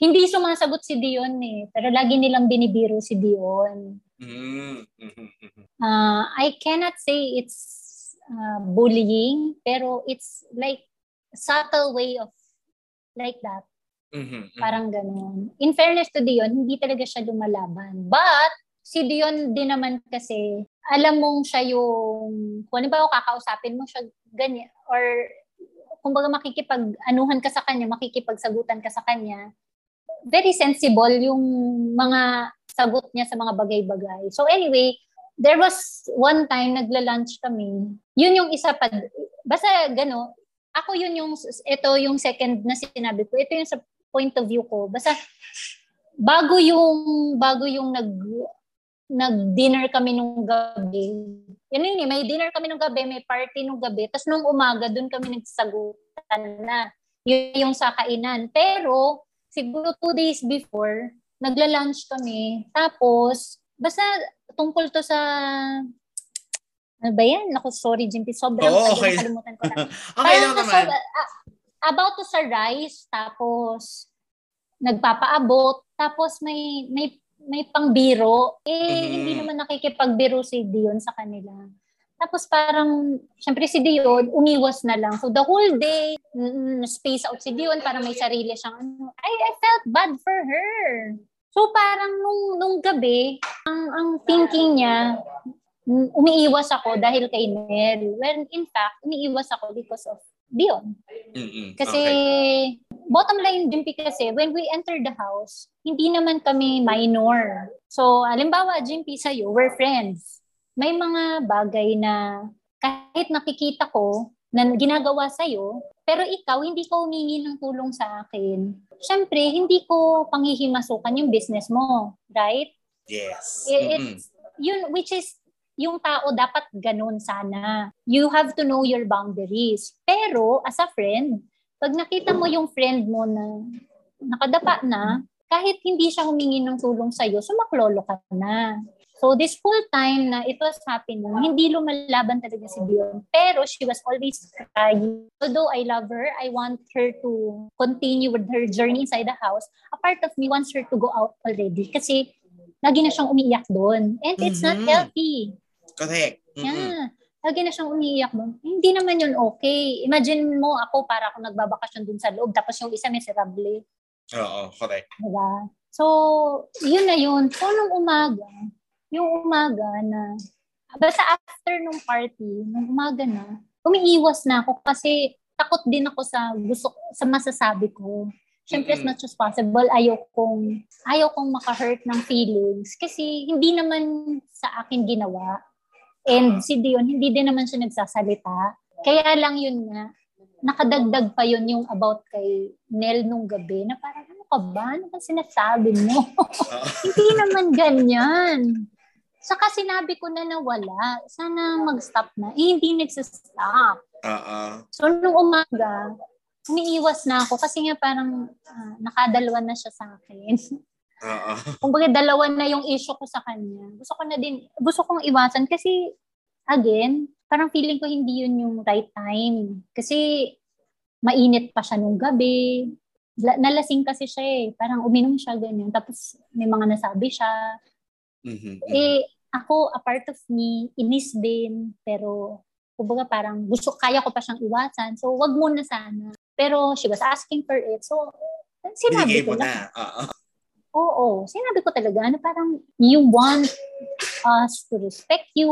hindi sumasagot si Dion eh, pero lagi nilang binibiro si Dion. Mm-hmm. Uh, I cannot say it's uh, bullying, pero it's like subtle way of like that. Mm-hmm. Parang ganun. In fairness to Dion, hindi talaga siya lumalaban. But, si Dion din naman kasi, alam mong siya yung, kung ano ba kakausapin mo siya ganyan, or kumbaga makikipag-anuhan ka sa kanya, makikipagsagutan ka sa kanya, very sensible yung mga sagot niya sa mga bagay-bagay. So anyway, there was one time nagla-lunch kami. Yun yung isa pa. Basta gano, ako yun yung, ito yung second na sinabi ko. Ito yung sa point of view ko. Basta bago yung, bago yung nag, nag-dinner kami nung gabi. Yun yun eh, may dinner kami nung gabi, may party nung gabi. Tapos nung umaga, dun kami nagsagutan na. Yun yung sa kainan. Pero, siguro two days before, nagla-lunch kami. Tapos, basta tungkol to sa ano ba yan? Naku, sorry, Jimpy. Sobrang oh, okay. nakalimutan ko na. okay lang naman. So, uh, about to sa rice, tapos nagpapaabot, tapos may may may pangbiro. Eh, mm-hmm. hindi naman nakikipagbiro si Dion sa kanila. Tapos parang, syempre si Dion, umiwas na lang. So the whole day, mm, space out si Dion para may sarili siyang ano. I, I felt bad for her. So parang nung, nung gabi, ang, ang thinking niya, mm, umiiwas ako dahil kay Nel. When in fact, umiiwas ako because of Dion. Mm-mm. Kasi, okay. bottom line din kasi, when we enter the house, hindi naman kami minor. So, alimbawa, Jimpy sa'yo, we're friends may mga bagay na kahit nakikita ko na ginagawa sa'yo, pero ikaw, hindi ka humingi ng tulong sa akin. Siyempre, hindi ko panghihimasukan yung business mo. Right? Yes. It's, yun, which is, yung tao dapat ganun sana. You have to know your boundaries. Pero, as a friend, pag nakita mo yung friend mo na nakadapa na, kahit hindi siya humingi ng tulong sa'yo, sumaklolo ka na. So this full time na it was happening, hindi lumalaban talaga si Dion. Pero she was always crying. Although I love her, I want her to continue with her journey inside the house. A part of me wants her to go out already kasi lagi na siyang umiiyak doon. And it's mm-hmm. not healthy. Correct. Mm-hmm. Yeah. Lagi na siyang umiiyak doon. Hindi naman yun okay. Imagine mo ako para ako nagbabakasyon doon sa loob tapos yung isa miserable. Oo, correct. Diba? So, yun na yun. So, nung umaga, yung umaga na, basta after nung party, nung umaga na, umiiwas na ako kasi takot din ako sa gusto sa masasabi ko. syempre as much as possible, ayaw kong, ayaw kong maka-hurt ng feelings. Kasi hindi naman sa akin ginawa. And si Dion, hindi din naman siya nagsasalita. Kaya lang yun nga, nakadagdag pa yun yung about kay Nel nung gabi na parang ano ka ba? Ano ba sinasabi mo? hindi naman ganyan. Saka sinabi ko na nawala. Sana mag-stop na. Eh, hindi nagsastop. Uh-uh. So, nung umaga, umiiwas na ako kasi nga parang uh, nakadalawa na siya sa akin. Oo. Kumbaga dalawa na yung issue ko sa kanya. Gusto ko na din, gusto kong iwasan kasi again, parang feeling ko hindi yun yung right time. Kasi mainit pa siya nung gabi. Nalasing kasi siya eh. Parang uminom siya ganyan. Tapos may mga nasabi siya. Mm-hmm. Eh, ako, a part of me, inis din, pero kumbaga parang gusto, kaya ko pa siyang iwasan. So, wag muna sana. Pero she was asking for it. So, sinabi Binigay ko na. na. Oo. Oo, sinabi ko talaga na parang you want us to respect you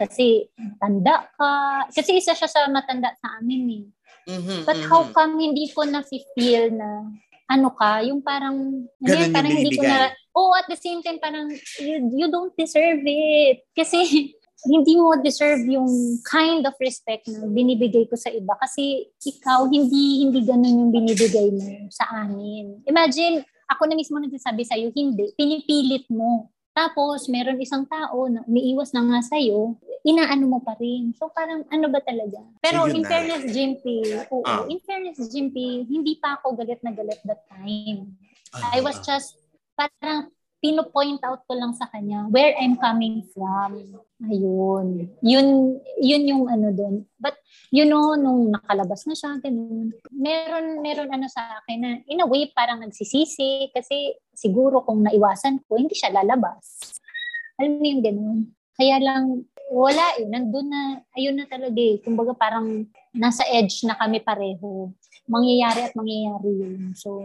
kasi tanda ka. Kasi isa siya sa matanda sa amin eh. Mm-hmm, But mm-hmm. how come hindi ko na-feel na ano ka, yung parang, Ganun hindi, parang hindi ko na, oh, at the same time, parang, you, you don't deserve it. Kasi, hindi mo deserve yung kind of respect na binibigay ko sa iba. Kasi, ikaw, hindi, hindi ganun yung binibigay mo sa amin. Imagine, ako na mismo nagsasabi sa'yo, hindi. Pinipilit mo. Tapos, meron isang tao na umiiwas na nga sa'yo, inaano mo pa rin. So parang ano ba talaga? Pero in fairness, Jimpy, oo, ah. in fairness, Jimpy, hindi pa ako galit na galit that time. Ah. I was just parang pino-point out ko lang sa kanya where I'm coming from. Ayun. Yun, yun yung ano doon. But, you know, nung nakalabas na siya, ganun, meron, meron ano sa akin na, in a way, parang nagsisisi kasi siguro kung naiwasan ko, hindi siya lalabas. Alam mo yung ganun. Kaya lang, wala eh. Nandun na, ayun na talaga eh. Kumbaga parang nasa edge na kami pareho. Mangyayari at mangyayari yun. So,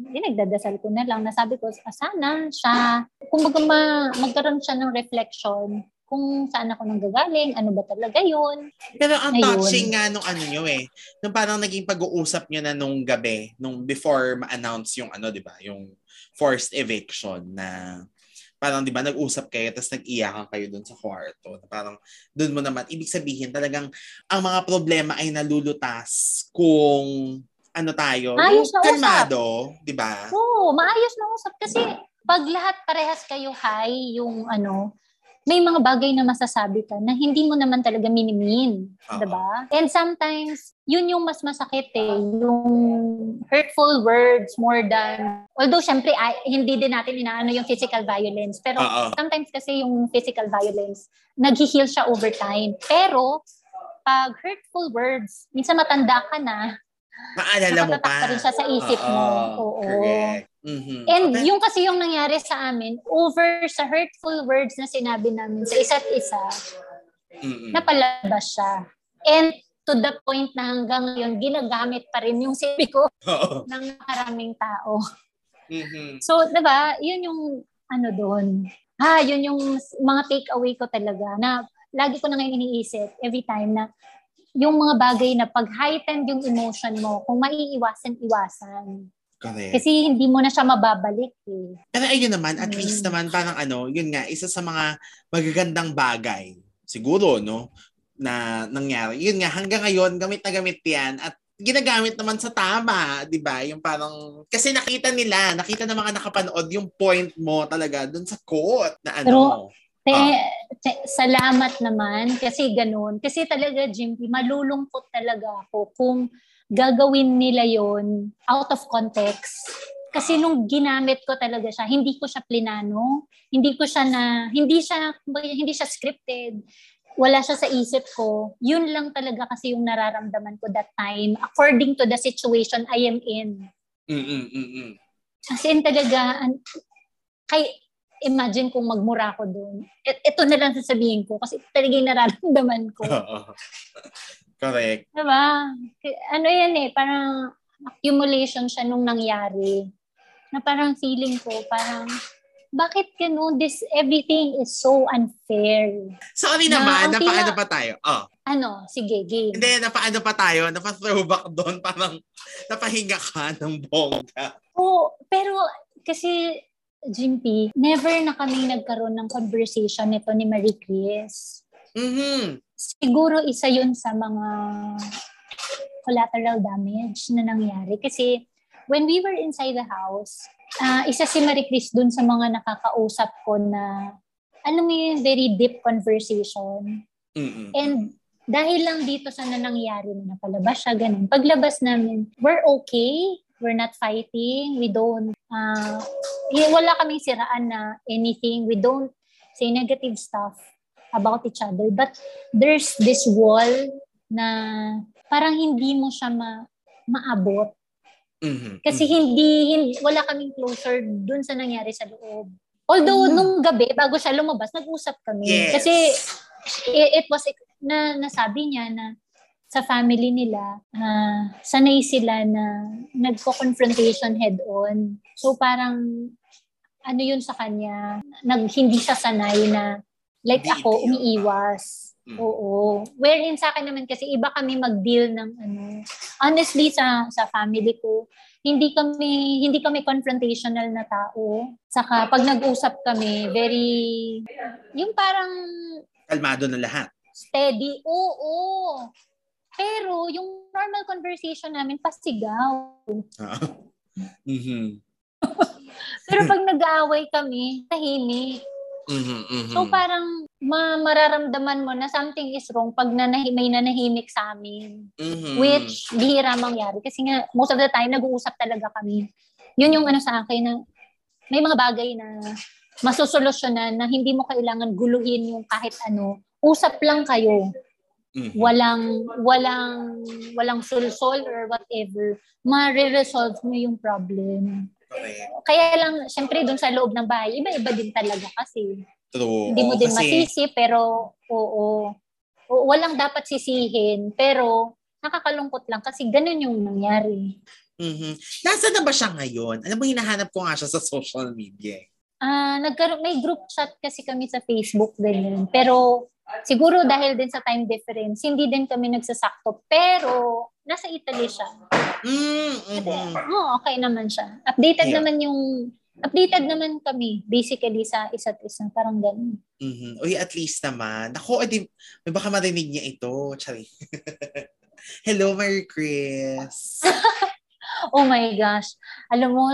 hindi nagdadasal ko na lang. Nasabi ko, ah, sana siya, kumbaga ma, magkaroon siya ng reflection kung saan ako nanggagaling, ano ba talaga yun. Pero ang Ayun. touching nga nung ano nyo eh, nung parang naging pag-uusap nyo na nung gabi, nung before ma-announce yung ano, di ba, yung forced eviction na parang 'di ba nag-usap kayo tapos nag-iyakan kayo doon sa kwarto. Parang doon mo naman ibig sabihin talagang ang mga problema ay nalulutas kung ano tayo, Ayos na kalmado, 'di ba? Oo, maayos na usap kasi pag lahat parehas kayo high yung ano, may mga bagay na masasabi ka na hindi mo naman talaga minimin. Uh-huh. Diba? And sometimes, yun yung mas masakit eh. Yung hurtful words more than, although syempre, ay, hindi din natin inaano yung physical violence. Pero uh-huh. sometimes kasi yung physical violence, nag-heal siya over time. Pero, pag hurtful words, minsan matanda ka na, Maalala mo pa. pa rin siya sa isip Uh-oh. mo. Oo. Correct. Mm-hmm. And okay. yung kasi yung nangyari sa amin, over sa hurtful words na sinabi namin sa isa't isa, mm-hmm. napalabas siya. And to the point na hanggang ngayon, ginagamit pa rin yung sipi ko Uh-oh. ng maraming tao. Mm-hmm. So, diba, yun yung ano doon. Ah, yun yung mga take away ko talaga na lagi ko na ngayon iniisip every time na yung mga bagay na pag heightened yung emotion mo, kung maiiwasan, iwasan. Correct. Kasi hindi mo na siya mababalik eh. Pero ayun naman, at mm. least naman parang ano, yun nga, isa sa mga magagandang bagay, siguro, no, na nangyari. Yun nga, hanggang ngayon, gamit na gamit yan at ginagamit naman sa tama, 'di ba? Yung parang kasi nakita nila, nakita ng mga nakapanood yung point mo talaga doon sa quote na ano. Pero, te, ah. te, salamat naman kasi ganoon. Kasi talaga Jim, malulungkot talaga ako kung gagawin nila yon out of context. Kasi nung ginamit ko talaga siya, hindi ko siya plinano, hindi ko siya na, hindi siya, hindi siya scripted, wala siya sa isip ko. Yun lang talaga kasi yung nararamdaman ko that time according to the situation I am in. Mm-mm-mm. As in talaga, kay, imagine kung magmura ko doon. Et, ito na lang sasabihin ko kasi talaga yung nararamdaman ko. Correct. Diba? Ano yan eh, parang accumulation siya nung nangyari. Na parang feeling ko, parang bakit ganun? This, everything is so unfair. Sorry na, naman, napaano pa tayo? Oh. Ano? Sige, game. Hindi, napaano pa tayo? Napa-throwback doon, parang napahinga ka ng bongga. Oo, pero kasi Jimpy, never na kami nagkaroon ng conversation nito ni Marie Chris. Mm-hmm. Siguro isa yun sa mga collateral damage na nangyari. Kasi when we were inside the house, uh, isa si Marie Chris dun sa mga nakakausap ko na alam mo yung very deep conversation. Mm-hmm. And dahil lang dito sa nangyari na napalabas siya, ganun. Paglabas namin, we're okay. We're not fighting. We don't, uh, wala kaming siraan na anything. We don't say negative stuff about each other. But there's this wall na parang hindi mo siya ma- maabot. Mm-hmm. Kasi mm-hmm. hindi, hindi, wala kaming closure dun sa nangyari sa loob. Although, mm-hmm. nung gabi, bago siya lumabas, nag-usap kami. Yes. Kasi it, it was, na nasabi niya na sa family nila, uh, sanay sila na nagko-confrontation head-on. So parang ano yun sa kanya, nag, hindi siya sanay na like ako, umiiwas. Mm. Oo. Wherein sa akin naman kasi iba kami mag-deal ng ano. Honestly sa sa family ko, hindi kami hindi kami confrontational na tao. Saka pag nag-usap kami, very yung parang kalmado na lahat. Steady. Oo. Pero yung normal conversation namin, pasigaw. mm-hmm. Pero pag nag-aaway kami, tahimik. Mm-hmm, mm-hmm. So parang ma- mararamdaman mo na something is wrong pag nanahi- may nanahimik sa amin. Mm-hmm. Which bihira mangyari. Kasi nga, most of the time, nag-uusap talaga kami. Yun yung ano sa akin na may mga bagay na masusolusyonan na hindi mo kailangan guluhin yung kahit ano. Usap lang kayo. Mm-hmm. Walang walang walang sulsol or whatever. Ma-resolve mo yung problem. Okay. Kaya lang, syempre, dun sa loob ng bahay, iba-iba din talaga kasi. True. Hindi mo Oo, din kasi... masisi, pero oo, oo. Walang dapat sisihin, pero nakakalungkot lang kasi ganun yung nangyari. Mm-hmm. Nasaan na ba siya ngayon? Alam mo, hinahanap ko nga siya sa social media. Ah, uh, nagkaroon may group chat kasi kami sa Facebook ganyan. Pero Siguro dahil din sa time difference, hindi din kami nagsasakto. Pero, nasa Italy siya. Mm, mm-hmm. oh, okay naman siya. Updated yeah. naman yung, updated naman kami, basically, sa isa't isa. Parang ganun. Mm-hmm. Uy, at least naman. Ako, edi, may baka marinig niya ito. Chari. Hello, Mary Chris. oh my gosh. Alam mo,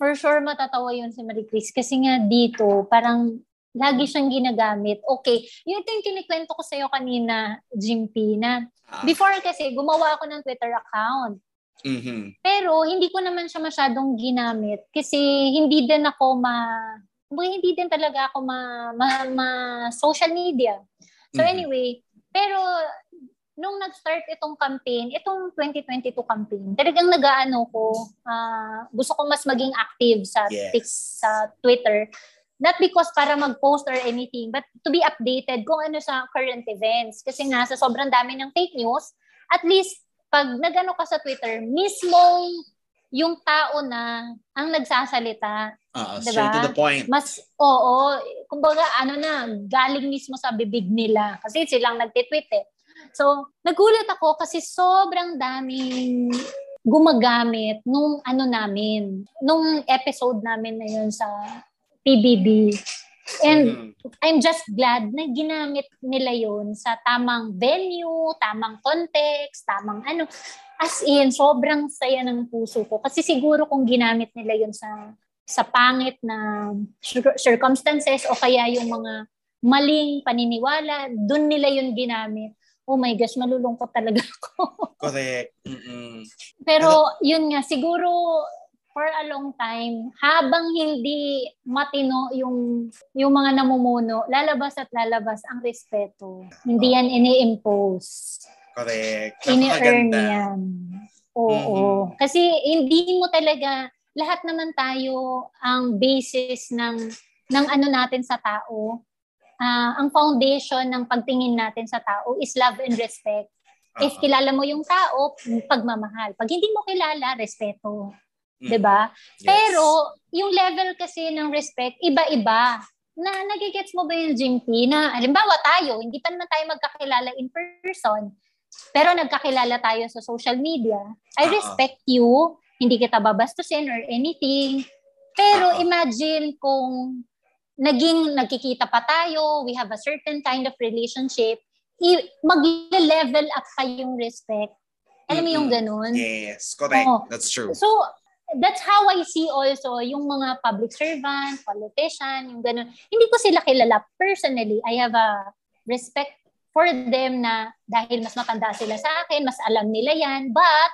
for sure matatawa yun si Marie Chris. Kasi nga dito, parang lagi siyang ginagamit. Okay, yun ito yung kinikwento ko sa'yo kanina, Jimpy, na ah. before kasi gumawa ako ng Twitter account. Mm-hmm. Pero hindi ko naman siya masyadong ginamit kasi hindi din ako ma hindi din talaga ako ma, ma, ma social media. So mm-hmm. anyway, pero nung nag-start itong campaign, itong 2022 campaign, talagang nag-aano ko, uh, gusto ko mas maging active sa yes. tik, sa Twitter Not because para mag-post or anything, but to be updated kung ano sa current events. Kasi nga, sa sobrang dami ng fake news, at least, pag nagano ka sa Twitter, mismong yung tao na ang nagsasalita. Uh, diba? Straight to the point. Mas, oo, kumbaga, ano na, galing mismo sa bibig nila. Kasi silang nagtitweet eh. So, nagulat ako kasi sobrang daming gumagamit nung ano namin, nung episode namin na yun sa PBB. And mm-hmm. I'm just glad na ginamit nila yon sa tamang venue, tamang context, tamang ano. As in, sobrang saya ng puso ko. Kasi siguro kung ginamit nila yon sa sa pangit na circumstances o kaya yung mga maling paniniwala, doon nila yun ginamit. Oh my gosh, malulungkot talaga ako. Correct. Mm-mm. Pero yun nga, siguro for a long time, habang hindi matino yung yung mga namumuno, lalabas at lalabas ang respeto. Hindi yan ini-impose. Correct. Ini-earn yan. Oo. Mm-hmm. Kasi hindi mo talaga, lahat naman tayo ang basis ng ng ano natin sa tao. Uh, ang foundation ng pagtingin natin sa tao is love and respect. Uh-huh. If kilala mo yung tao, pagmamahal. Pag hindi mo kilala, respeto. Mm. 'di ba? Yes. Pero yung level kasi ng respect iba-iba. Na nagigets mo ba yung Jimpy na halimbawa tayo, hindi pa naman tayo magkakilala in person, pero nagkakilala tayo sa social media. I uh-huh. respect you, hindi kita babastusin or anything. Pero uh-huh. imagine kung naging nagkikita pa tayo, we have a certain kind of relationship, i- mag-level up pa yung respect. Alam mo yung ganun? Yes, correct. Oh. That's true. So, that's how I see also yung mga public servant, politician, yung ganun. Hindi ko sila kilala personally. I have a respect for them na dahil mas matanda sila sa akin, mas alam nila yan. But,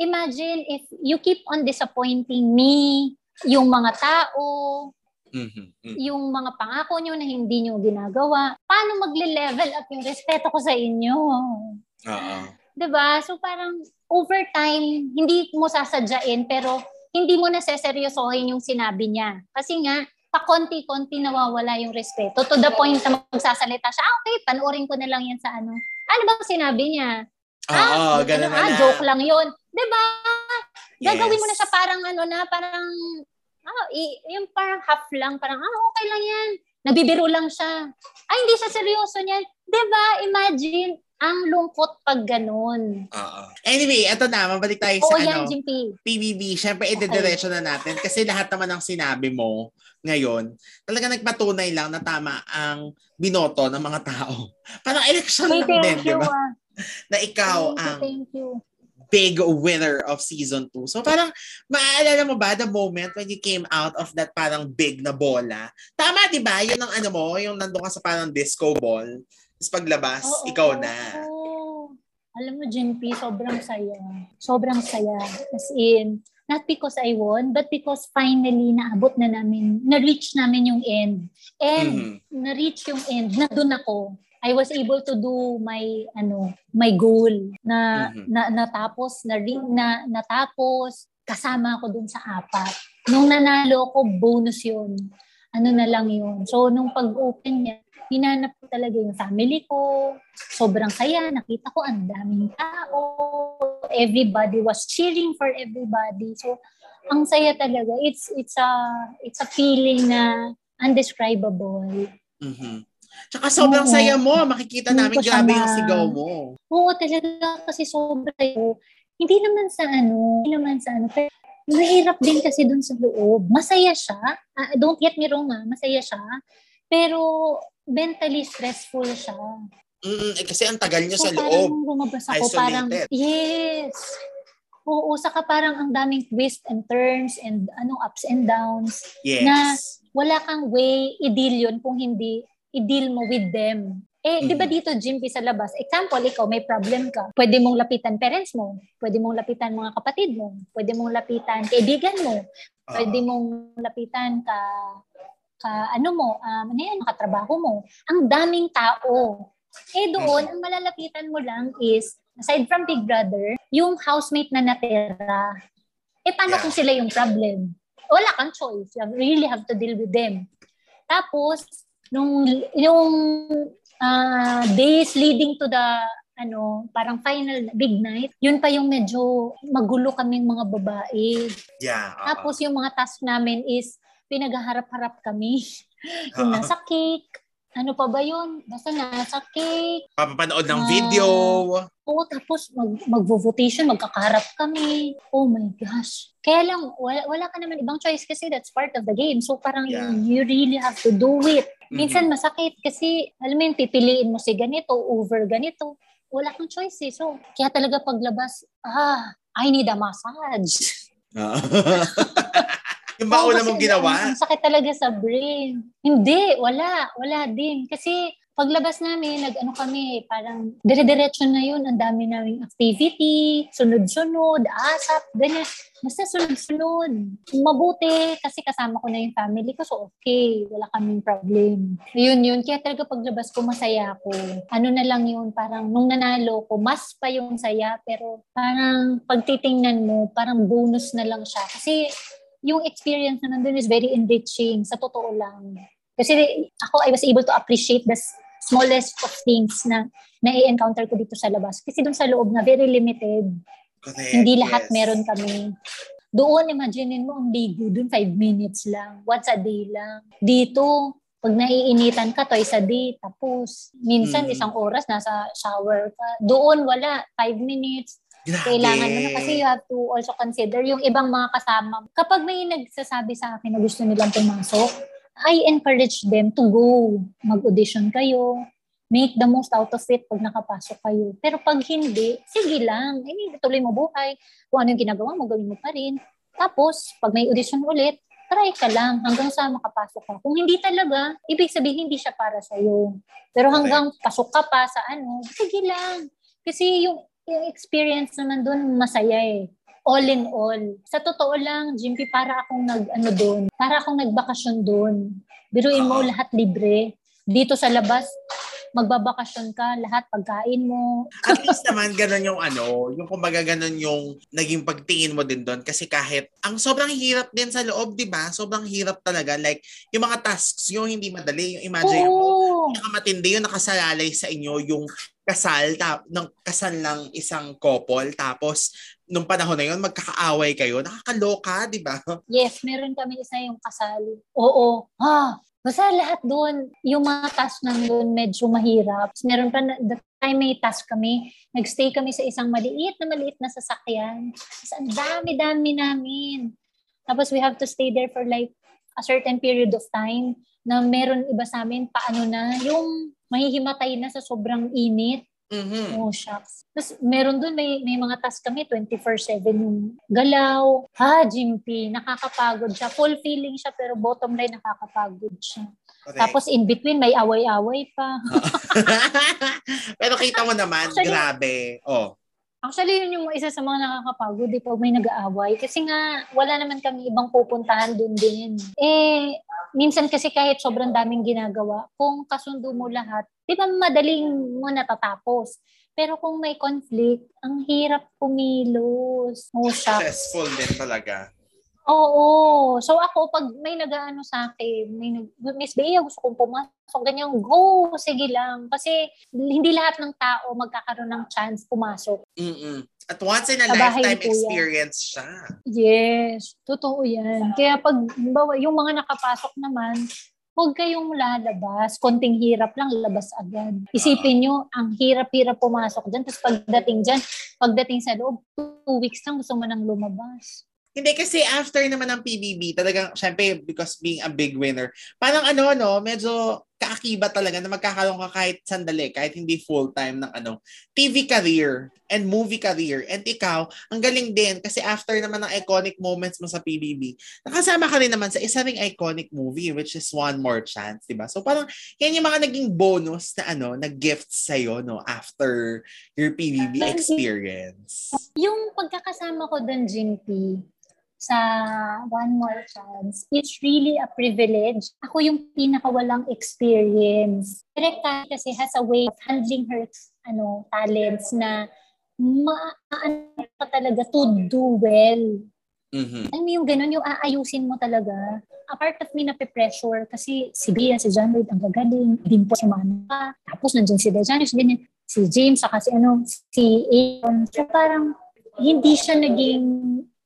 imagine if you keep on disappointing me, yung mga tao, mm-hmm. Mm-hmm. yung mga pangako nyo na hindi nyo ginagawa, paano magle-level up yung respeto ko sa inyo? Oo. 'Di ba? So parang over time, hindi mo sasadyain pero hindi mo na seseryosohin yung sinabi niya. Kasi nga, pa-konti-konti nawawala yung respeto. To the point na magsasalita siya, ah, okay, panoorin ko na lang yan sa ano. Ano bang sinabi niya? Oo, ah, oh, oh, ganun ano, ah, joke lang yun. Diba? Gagawin mo na siya parang ano na, parang, ah, i- yung parang half lang, parang, ah, okay lang yan. Nabibiro lang siya. Ay, hindi siya seryoso niyan. Diba? Imagine, ang lungkot pag ganun. Oo. Anyway, eto na, mabalik tayo sa Oo, yan, ano, GP. PBB. Siyempre, okay. idediretso na natin kasi lahat naman ng sinabi mo ngayon, talaga nagpatunay lang na tama ang binoto ng mga tao. Parang election hey, lang din, di ba? Ah. Na ikaw thank ang you, thank you. big winner of season 2. So parang maaalala mo ba the moment when you came out of that parang big na bola? Tama, di ba? Yun ang ano mo, yung nandun ka sa parang disco ball tapos paglabas, oo, ikaw oo, na. Oo. Alam mo, Jinpy, sobrang saya. Sobrang saya. As in, not because I won, but because finally naabot na namin, na-reach namin yung end. And mm-hmm. na-reach yung end, na doon ako. I was able to do my ano, my goal na mm-hmm. na natapos na, na natapos kasama ako dun sa apat. Nung nanalo ko, bonus yun. Ano na lang yun. So, nung pag-open niya, hinanap ko talaga yung family ko. Sobrang saya. Nakita ko ang daming tao. Everybody was cheering for everybody. So, ang saya talaga. It's it's a it's a feeling na undescribable. Mm-hmm. Tsaka sobrang Oo. saya mo. Makikita namin grabe yung sigaw mo. Oo, talaga kasi sobrang Hindi naman sa ano, hindi naman sa ano. Pero mahirap din kasi dun sa loob. Masaya siya. Uh, don't get me wrong ha, masaya siya. Pero mentally stressful siya. Mm, eh, kasi ang tagal niyo so, sa loob. Parang lumabas ako, Isolated. parang, yes. Oo, saka parang ang daming twists and turns and ano ups and downs yes. na wala kang way i-deal yun kung hindi i-deal mo with them. Eh, mm-hmm. di ba mm. dito, Jimmy, sa labas, example, ikaw may problem ka, pwede mong lapitan parents mo, pwede mong lapitan mga kapatid mo, pwede mong lapitan kaibigan mo, uh-huh. pwede mong lapitan ka ka ano mo, um, ano yan, katrabaho mo. Ang daming tao. Eh doon, ang malalapitan mo lang is, aside from Big Brother, yung housemate na natira. Eh paano yeah. kung sila yung problem? Wala kang choice. You really have to deal with them. Tapos, nung yung uh, days leading to the ano, parang final big night, yun pa yung medyo magulo kaming mga babae. Yeah. Uh-huh. Tapos yung mga task namin is pinaghaharap-harap kami. yung nasa cake, ano pa ba yun? Basta nasa cake. Papapanood ng uh, video. Oo, tapos mag, mag-votation, magkakaharap kami. Oh my gosh. Kaya lang, wala, wala ka naman ibang choice kasi that's part of the game. So parang yeah. you, you really have to do it. Minsan mm-hmm. masakit kasi, alam mo yun, pipiliin mo si ganito over ganito. Wala kang choice eh. So, kaya talaga paglabas, ah, I need a massage. Ah. Yung mauna mong ginawa? Ang sakit talaga sa brain. Hindi, wala. Wala din. Kasi paglabas namin, nag-ano kami, parang dire-diretso na yun. Ang dami naming activity, sunod-sunod, asap, ganyan. Basta sunod-sunod. Mabuti kasi kasama ko na yung family ko. So okay, wala kaming problem. Yun yun. Kaya talaga paglabas ko, masaya ako. Ano na lang yun, parang nung nanalo ko, mas pa yung saya. Pero parang pagtitingnan mo, parang bonus na lang siya. Kasi yung experience na nandun is very enriching, sa totoo lang. Kasi ako, I was able to appreciate the smallest of things na na-encounter ko dito sa labas. Kasi dun sa loob na very limited. Correct, Hindi lahat yes. meron kami. Doon, imaginein mo, ang ligo doon, 5 minutes lang. Once a day lang. Dito, pag naiinitan ka, twice a day, tapos minsan mm. isang oras nasa shower ka. Doon, wala. 5 minutes. Grabe. Kailangan mo na kasi you have to also consider yung ibang mga kasama. Kapag may nagsasabi sa akin na gusto nilang pumasok, I encourage them to go. Mag-audition kayo, make the most out of it pag nakapasok kayo. Pero pag hindi, sige lang. I mean, tuloy mo buhay. Kung ano yung ginagawa mo, gawin mo pa rin. Tapos, pag may audition ulit, try ka lang hanggang sa makapasok ka. Kung hindi talaga, ibig sabihin hindi siya para sa iyo. Pero hanggang pasok ka pa sa ano, sige lang. Kasi yung, yung experience naman doon masaya eh. All in all. Sa totoo lang, Jimpy, para akong nag, ano doon, para akong nagbakasyon doon. Biruin mo lahat libre. Dito sa labas, magbabakasyon ka, lahat pagkain mo. At least naman ganun yung ano, yung kumbaga ganun yung naging pagtingin mo din doon kasi kahit ang sobrang hirap din sa loob, 'di ba? Sobrang hirap talaga like yung mga tasks yung hindi madali, yung imagine Oo. mo, matindi yung nakasalalay sa inyo yung kasal ta- ng kasal ng isang couple. Tapos nung panahon na yun magkakaaway kayo. Nakakaloka di ba? Yes meron kami isa yung kasal. Oo. Ah Basta lahat doon, yung mga task namin doon medyo mahirap. Meron pa, the time may task kami, nagstay kami sa isang maliit na maliit na sasakyan. Tapos ang dami-dami namin. Tapos we have to stay there for like a certain period of time na meron iba sa amin, paano na, yung mahihimatay na sa sobrang init. Mm-hmm. Oh, shucks. Tapos meron doon, may, may mga task kami, 24-7 yung galaw. Ha, Jimpy, nakakapagod siya. Fulfilling siya, pero bottom line, nakakapagod siya. Okay. Tapos in between, may away-away pa. pero kita mo naman, Actually, grabe. Oh. Actually, yun yung isa sa mga nakakapagod eh, pag may nag-aaway. Kasi nga, wala naman kami ibang pupuntahan doon din. Eh, minsan kasi kahit sobrang daming ginagawa, kung kasundo mo lahat, di ba madaling mo natatapos. Pero kung may conflict, ang hirap kumilos. Oh, Stressful din talaga. Oo. So ako, pag may nag-ano sa akin, may nag, Miss Bea, gusto kong pumasok, ganyan, go, sige lang. Kasi hindi lahat ng tao magkakaroon ng chance pumasok. Mm-mm. At once in a lifetime experience siya. Yes, totoo yan. Kaya pag, bawa, yung mga nakapasok naman, huwag kayong lalabas. Konting hirap lang, labas agad. Isipin nyo, ang hirap-hirap pumasok dyan. Tapos pagdating dyan, pagdating sa loob, two weeks lang gusto mo nang lumabas. Hindi kasi after naman ng PBB, talagang syempre because being a big winner, parang ano no, medyo kaakiba talaga na magkakaroon ka kahit sandali, kahit hindi full-time ng ano, TV career and movie career. And ikaw, ang galing din kasi after naman ng iconic moments mo sa PBB, nakasama ka rin naman sa isa ring iconic movie which is One More Chance, 'di ba? So parang yan yung mga naging bonus na ano, na gifts sa no after your PBB experience. Yung pagkakasama ko doon, Jinpy, sa One More Chance, it's really a privilege. Ako yung pinakawalang experience. Direkta kasi has a way of handling her ano talents na maano ka talaga to do well. Mm-hmm. Alam mo yung ganun, yung aayusin mo talaga. A part of me na pressure kasi si Bia, si John Lloyd, ang gagaling. Din po si Mana. Tapos nandiyan si Dejanis, ganyan. Si James, saka si ano, si Aaron. So parang hindi siya naging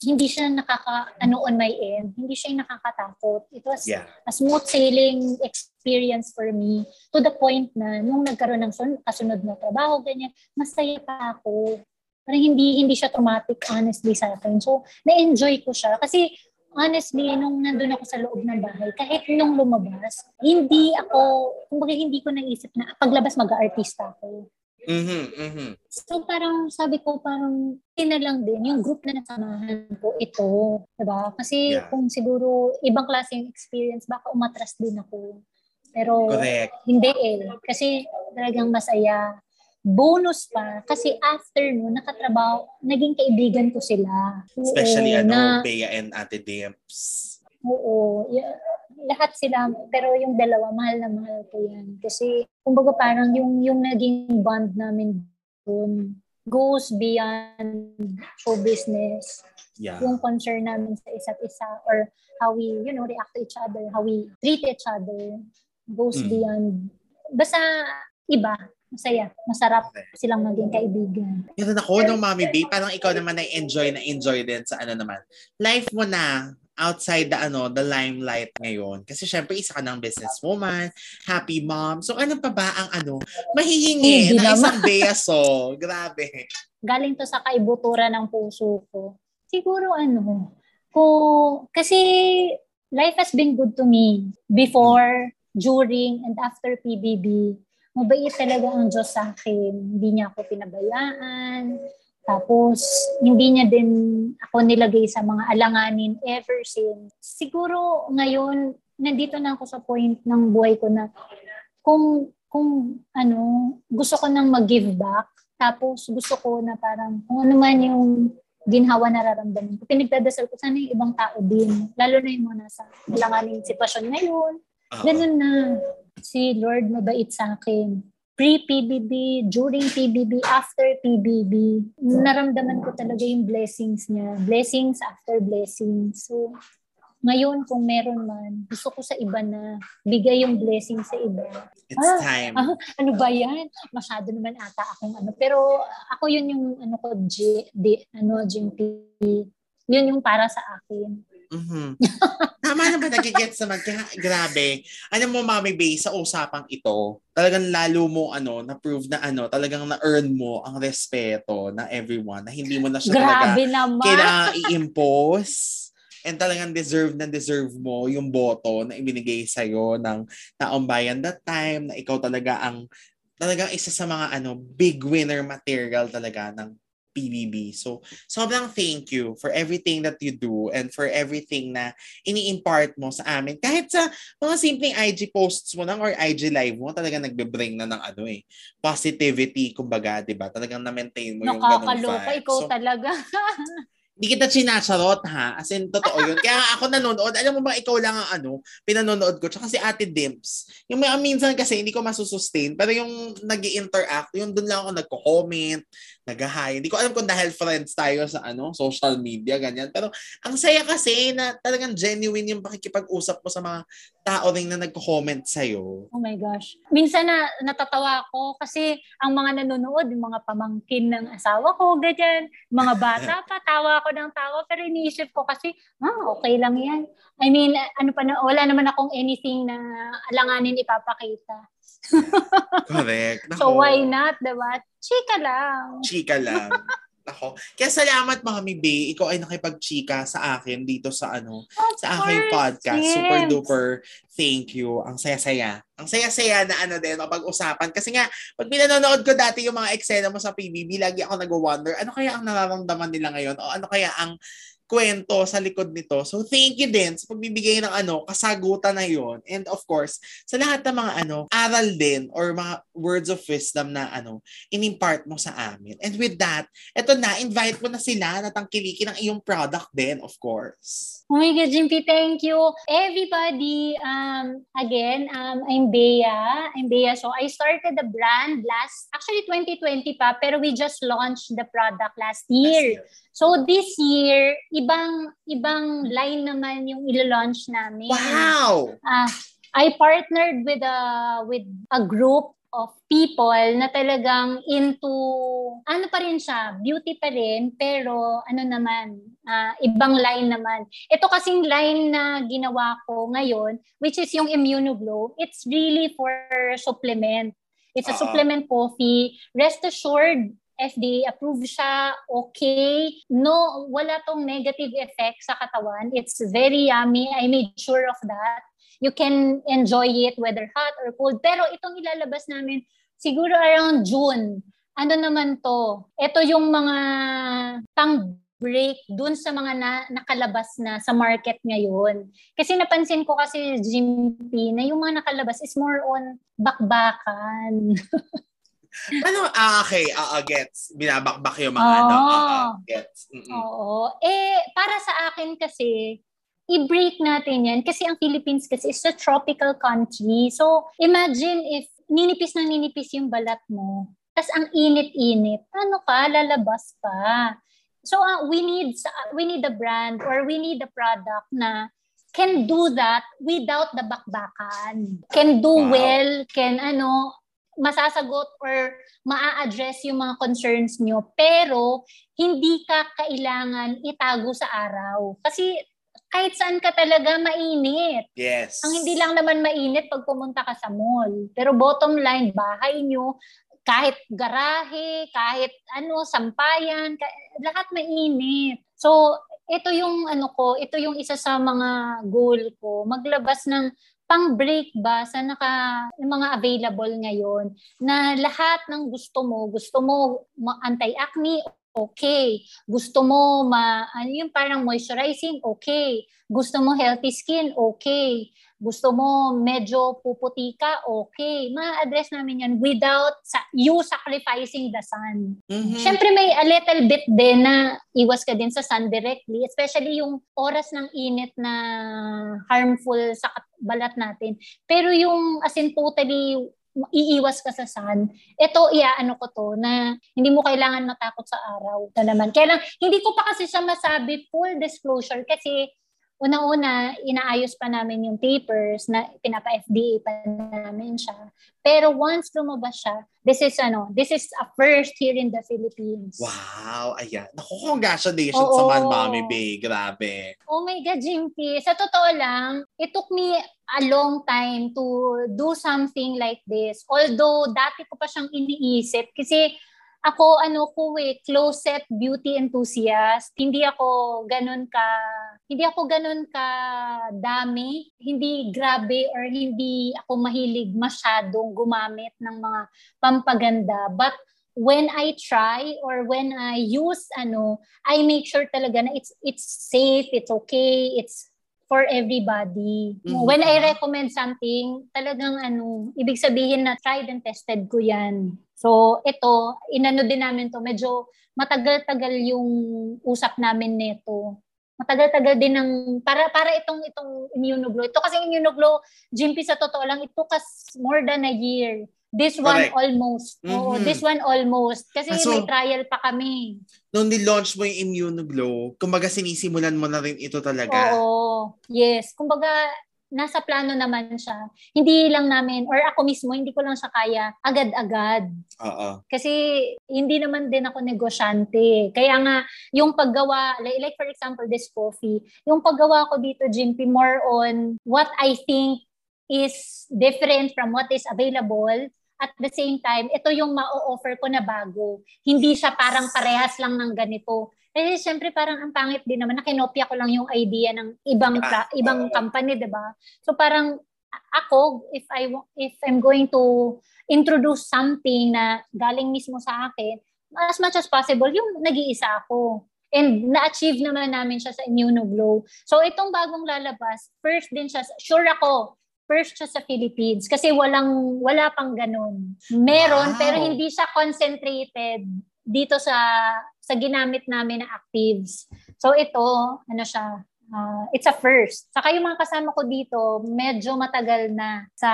hindi siya nakaka ano on my end. Hindi siya nakakatakot. It was yeah. a smooth sailing experience for me to the point na nung nagkaroon ng sun- kasunod na trabaho ganyan masaya pa ako. Parang hindi hindi siya traumatic honestly sa akin. So na-enjoy ko siya. Kasi honestly nung nandun ako sa loob ng bahay kahit nung lumabas hindi ako kumbaga hindi ko naisip na paglabas mag-aartista ako Mm-hmm, mm-hmm. So parang sabi ko parang na lang din yung group na nasamahan ko ito, 'di ba? Kasi yeah. kung siguro ibang klase yung experience baka umatras din ako. Pero Correct. hindi eh kasi talagang masaya. Bonus pa kasi after no nakatrabaho, naging kaibigan ko sila. Especially Oo, ano, na, Bea and Ate Dimps. Oo. Yeah, lahat sila, pero yung dalawa, mahal na mahal ko yan. Kasi, kumbaga parang yung, yung naging bond namin doon goes beyond show business. Yeah. Yung concern namin sa isa't isa or how we, you know, react to each other, how we treat each other goes mm. beyond, basta iba. masaya. Masarap silang maging kaibigan. Meron ako nung Mommy Bay, parang ikaw naman ay enjoy na enjoy din sa ano naman. Life mo na, outside the ano the limelight ngayon. Kasi syempre isa ka ng businesswoman happy mom. So ano pa ba ang ano mahihingi na isang beso? Grabe. Galing to sa kaibutura ng puso ko. Siguro ano ko kasi life has been good to me. Before during and after PBB mabait talaga ang Diyos sa akin. Hindi niya ako pinabayaan tapos, hindi niya din ako nilagay sa mga alanganin ever since. Siguro ngayon, nandito na ako sa point ng buhay ko na kung kung ano, gusto ko nang mag-give back, tapos gusto ko na parang kung ano man yung ginhawa nararamdaman ko. Pinagdadasal ko sana yung ibang tao din. Lalo na yung mga nasa alanganin sitwasyon ngayon. Ganun na. Si Lord mabait sa akin pre-PBB, during PBB, after PBB, naramdaman ko talaga yung blessings niya. Blessings after blessings. So, ngayon kung meron man, gusto ko sa iba na bigay yung blessing sa iba. It's ah, time. Ah, ano ba yan? Masyado naman ata akong ano. Pero ako yun yung ano ko, G, D, ano, GMP. Yun yung para sa akin. Mm-hmm. Tama naman, nagigets naman. Kaya, grabe. Ano mo, Mami Bay, sa usapang ito, talagang lalo mo, ano, na-prove na, ano, talagang na-earn mo ang respeto na everyone, na hindi mo na siya grabe talaga naman. kailangan i-impose. And talagang deserve na deserve mo yung boto na ibinigay sa'yo ng taong bayan that time, na ikaw talaga ang talagang isa sa mga ano big winner material talaga ng PBB. So, sobrang thank you for everything that you do and for everything na ini-impart mo sa amin. Kahit sa mga simpleng IG posts mo lang or IG live mo, talaga nagbe-bring na ng ano eh, positivity, kumbaga, di ba? Talagang na-maintain mo yung ganung vibe. Ikaw so, talaga. Hindi kita chinacharot ha. As in, totoo yun. Kaya ako nanonood. Alam mo ba, ikaw lang ang ano, pinanonood ko. Tsaka si Ate Dimps. Yung may minsan kasi hindi ko masusustain. Pero yung nag interact yung doon lang ako nagko-comment, nag-hi. Hindi ko alam kung dahil friends tayo sa ano, social media, ganyan. Pero ang saya kasi na talagang genuine yung pakikipag-usap mo sa mga tao rin na nagko-comment sa'yo. Oh my gosh. Minsan na natatawa ako kasi ang mga nanonood, yung mga pamangkin ng asawa ko, ganyan. Mga bata pa, tawa ako ng tawa. Pero iniisip ko kasi, ah, okay lang yan. I mean, ano pa na, wala naman akong anything na alanganin ipapakita. Correct. Nako. So why not, diba? Chika lang. Chika lang. Ako. Kaya salamat Mami Bay, ikaw ay nakipag-chika sa akin dito sa ano, of sa aking podcast. Yes. Super duper thank you. Ang saya-saya. Ang saya-saya na ano din, mapag-usapan. Kasi nga, pag pinanonood ko dati yung mga eksena mo sa PBB, lagi ako nag-wonder, ano kaya ang nararamdaman nila ngayon? O ano kaya ang kwento sa likod nito. So thank you din sa pagbibigay ng ano, kasagutan na yon. And of course, sa lahat ng mga ano, aral din or mga words of wisdom na ano, inimpart mo sa amin. And with that, eto na, invite mo na sila na tangkilikin ang iyong product din, of course. Oh my God, Jimpy, thank you. Everybody, um, again, um, I'm Bea. I'm Bea. So I started the brand last, actually 2020 pa, pero we just launched the product last year. Last year. So this year, ibang ibang line naman yung ilo-launch namin. Wow. Uh, I partnered with a with a group of people na talagang into ano pa rin siya, beauty pa rin, pero ano naman, uh, ibang line naman. Ito kasing line na ginawa ko ngayon, which is yung Immunoglow, it's really for supplement. It's a uh-huh. supplement coffee. Rest assured, FDA approved siya, okay. No, wala tong negative effect sa katawan. It's very yummy. I made sure of that. You can enjoy it whether hot or cold. Pero itong ilalabas namin siguro around June. Ano naman to? Ito yung mga pang break dun sa mga na, nakalabas na sa market ngayon. Kasi napansin ko kasi GMP na yung mga nakalabas is more on bakbakan. ano, ah, okay, ah, uh, gets. Binabakbak yung mga oh. ano, uh, gets. Mm-mm. Oo. Eh, para sa akin kasi, i-break natin yan kasi ang Philippines kasi is a tropical country. So, imagine if ninipis na ninipis yung balat mo, tas ang init-init, ano ka, lalabas pa. So, uh, we need we need the brand or we need the product na can do that without the bakbakan. Can do wow. well, can ano, masasagot or maa-address yung mga concerns nyo. Pero, hindi ka kailangan itago sa araw. Kasi kahit saan ka talaga mainit. Yes. Ang hindi lang naman mainit pag pumunta ka sa mall. Pero bottom line, bahay nyo, kahit garahe, kahit ano, sampayan, lahat mainit. So, ito yung ano ko, ito yung isa sa mga goal ko, maglabas ng pang-break ba sa naka, mga available ngayon na lahat ng gusto mo, gusto mo anti-acne, okay. Gusto mo ma, ano yung parang moisturizing, okay. Gusto mo healthy skin, okay gusto mo medyo puputi ka, okay. Ma-address namin yan without sa, you sacrificing the sun. Mm-hmm. Siyempre may a little bit din na iwas ka din sa sun directly, especially yung oras ng init na harmful sa balat natin. Pero yung as in totally iiwas ka sa sun. Ito, iaano ko to, na hindi mo kailangan matakot sa araw na naman. Kaya lang, hindi ko pa kasi siya masabi full disclosure kasi Una-una, inaayos pa namin yung papers na pinapa-FDA pa namin siya. Pero once lumabas siya, this is ano, this is a first here in the Philippines. Wow, ayan. Naku, congratulations Oo. sa Man Mommy Bay. Grabe. Oh my God, Jimpy. Sa totoo lang, it took me a long time to do something like this. Although, dati ko pa siyang iniisip kasi ako ano ko eh, closet beauty enthusiast. Hindi ako ganun ka hindi ako ganun ka dami, hindi grabe or hindi ako mahilig masyadong gumamit ng mga pampaganda. But when I try or when I use ano, I make sure talaga na it's it's safe, it's okay, it's for everybody. Mm-hmm. When I recommend something, talagang ano, ibig sabihin na tried and tested ko 'yan. So, ito, inano din namin to, medyo matagal-tagal yung usap namin nito. Matagal-tagal din ng, para, para itong, itong immunoglow. Ito kasi immunoglow, Jimpy sa totoo lang, it took us more than a year. This Correct. one almost. Mm-hmm. Oo, this one almost. Kasi ah, so, may trial pa kami. Nung ni-launch mo yung Immunoglow, kumbaga sinisimulan mo na rin ito talaga. Oo. Yes. Kumbaga, nasa plano naman siya. Hindi lang namin, or ako mismo, hindi ko lang siya kaya agad-agad. Oo. Kasi hindi naman din ako negosyante. Kaya nga, yung paggawa, like, like for example, this coffee, yung paggawa ko dito, Jimpy, more on what I think is different from what is available at the same time, ito yung ma-offer ko na bago. Hindi siya parang parehas lang ng ganito. Eh, syempre parang ang pangit din naman, nakinopya ko lang yung idea ng ibang ah, ibang company, di ba? So parang ako, if I if I'm going to introduce something na galing mismo sa akin, as much as possible, yung nag-iisa ako. And na-achieve naman namin siya sa Immunoglow. So itong bagong lalabas, first din siya, sure ako, first siya sa Philippines kasi walang wala pang ganun. Meron wow. pero hindi siya concentrated dito sa sa ginamit namin na actives. So ito, ano siya, uh, it's a first. Saka yung mga kasama ko dito, medyo matagal na sa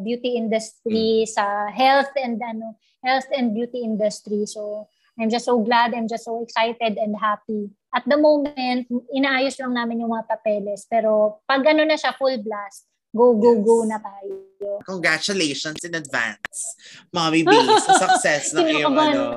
beauty industry, mm. sa health and ano, health and beauty industry. So I'm just so glad, I'm just so excited and happy. At the moment, inaayos lang namin yung mga papeles. Pero pag ano na siya, full blast, Go, go, yes. go na tayo. Congratulations in advance, Mommy B, sa success ng iyong ano,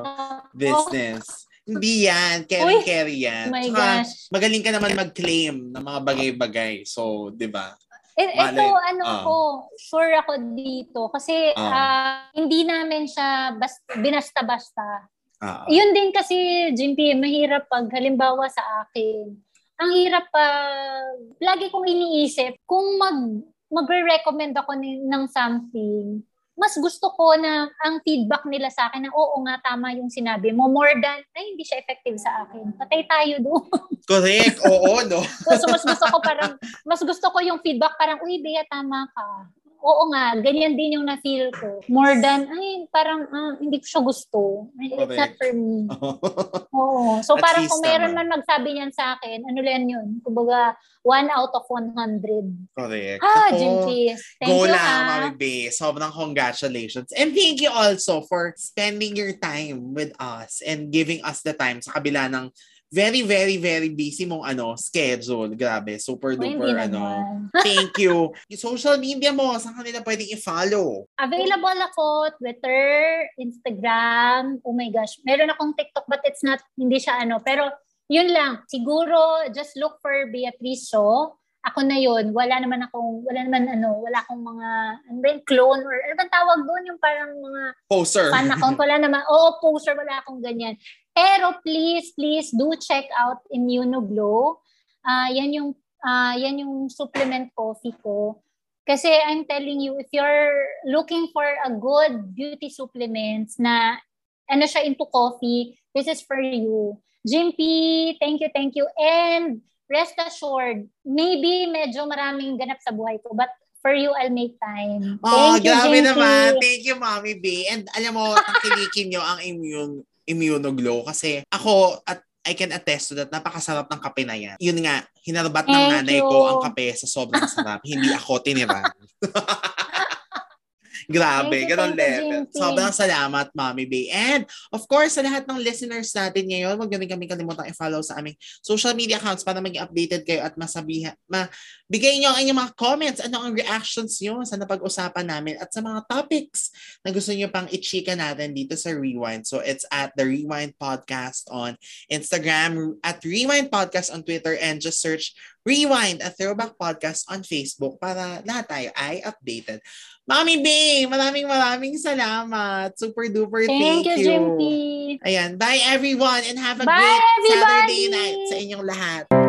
business. Hindi yan. Carry, Uy, carry yan. My Saka, gosh. Magaling ka naman mag-claim ng mga bagay-bagay. So, di ba? Eh, ito, ano uh, ko, sure ako dito. Kasi uh, uh, hindi namin siya bas, binasta-basta. Uh, Yun din kasi, Jimpy, mahirap pag halimbawa sa akin. Ang hirap pa, uh, lagi kong iniisip, kung mag magre-recommend ako ni, ng something, mas gusto ko na ang feedback nila sa akin na oo nga tama yung sinabi mo more than ay hindi siya effective sa akin. Patay tayo doon. Correct. Oo, no. so, mas gusto ko parang mas gusto ko yung feedback parang uy Bea tama ka oo nga, ganyan din yung na-feel ko. More than, ay, parang uh, hindi ko siya gusto. It's Correct. not for me. oo. So At parang kung meron man magsabi niyan sa akin, ano lang yun? Kumbaga, one out of 100. Correct. Ah, Jim Thank Go you, lang, Mami Bay. Sobrang congratulations. And thank you also for spending your time with us and giving us the time sa kabila ng very, very, very busy mong ano, schedule. Grabe, super duper ano. Thank you. Yung social media mo, saan kanila pwedeng i-follow? Available ako, Twitter, Instagram, oh my gosh. Meron akong TikTok but it's not, hindi siya ano. Pero yun lang, siguro just look for Beatrice Shaw ako na yun, wala naman akong, wala naman ano, wala akong mga, ano ba clone or ano bang tawag doon, yung parang mga poster. fan account, wala naman, oo, poster, wala akong ganyan. Pero please, please do check out Immunoglow. Uh, yan yung, uh, yan yung supplement coffee ko. Kasi I'm telling you, if you're looking for a good beauty supplements na ano siya into coffee, this is for you. Jimpy, thank you, thank you. And rest assured, maybe medyo maraming ganap sa buhay ko, but for you, I'll make time. Oh, Thank grabe you, naman. Thank you, Mommy B. And alam mo, takilikin nyo ang immune, immunoglow kasi ako at I can attest to that. Napakasarap ng kape na yan. Yun nga, hinarbat ng nanay you. ko ang kape sa sobrang sarap. Hindi ako tiniran. Grabe, ganun level. Sobrang salamat, Mommy Bay. And, of course, sa lahat ng listeners natin ngayon, huwag nyo kami kalimutan i-follow sa aming social media accounts para maging updated kayo at masabihan, mabigay nyo ang inyong mga comments, ano ang reactions nyo sa napag-usapan namin at sa mga topics na gusto nyo pang i-chika natin dito sa Rewind. So, it's at the Rewind Podcast on Instagram, at Rewind Podcast on Twitter, and just search Rewind, a throwback podcast on Facebook para lahat tayo ay updated. Mami B, maraming maraming salamat. Super duper thank, thank you. you. Jimpy. Ayan, bye everyone and have a bye, great everybody. Saturday night sa inyong lahat.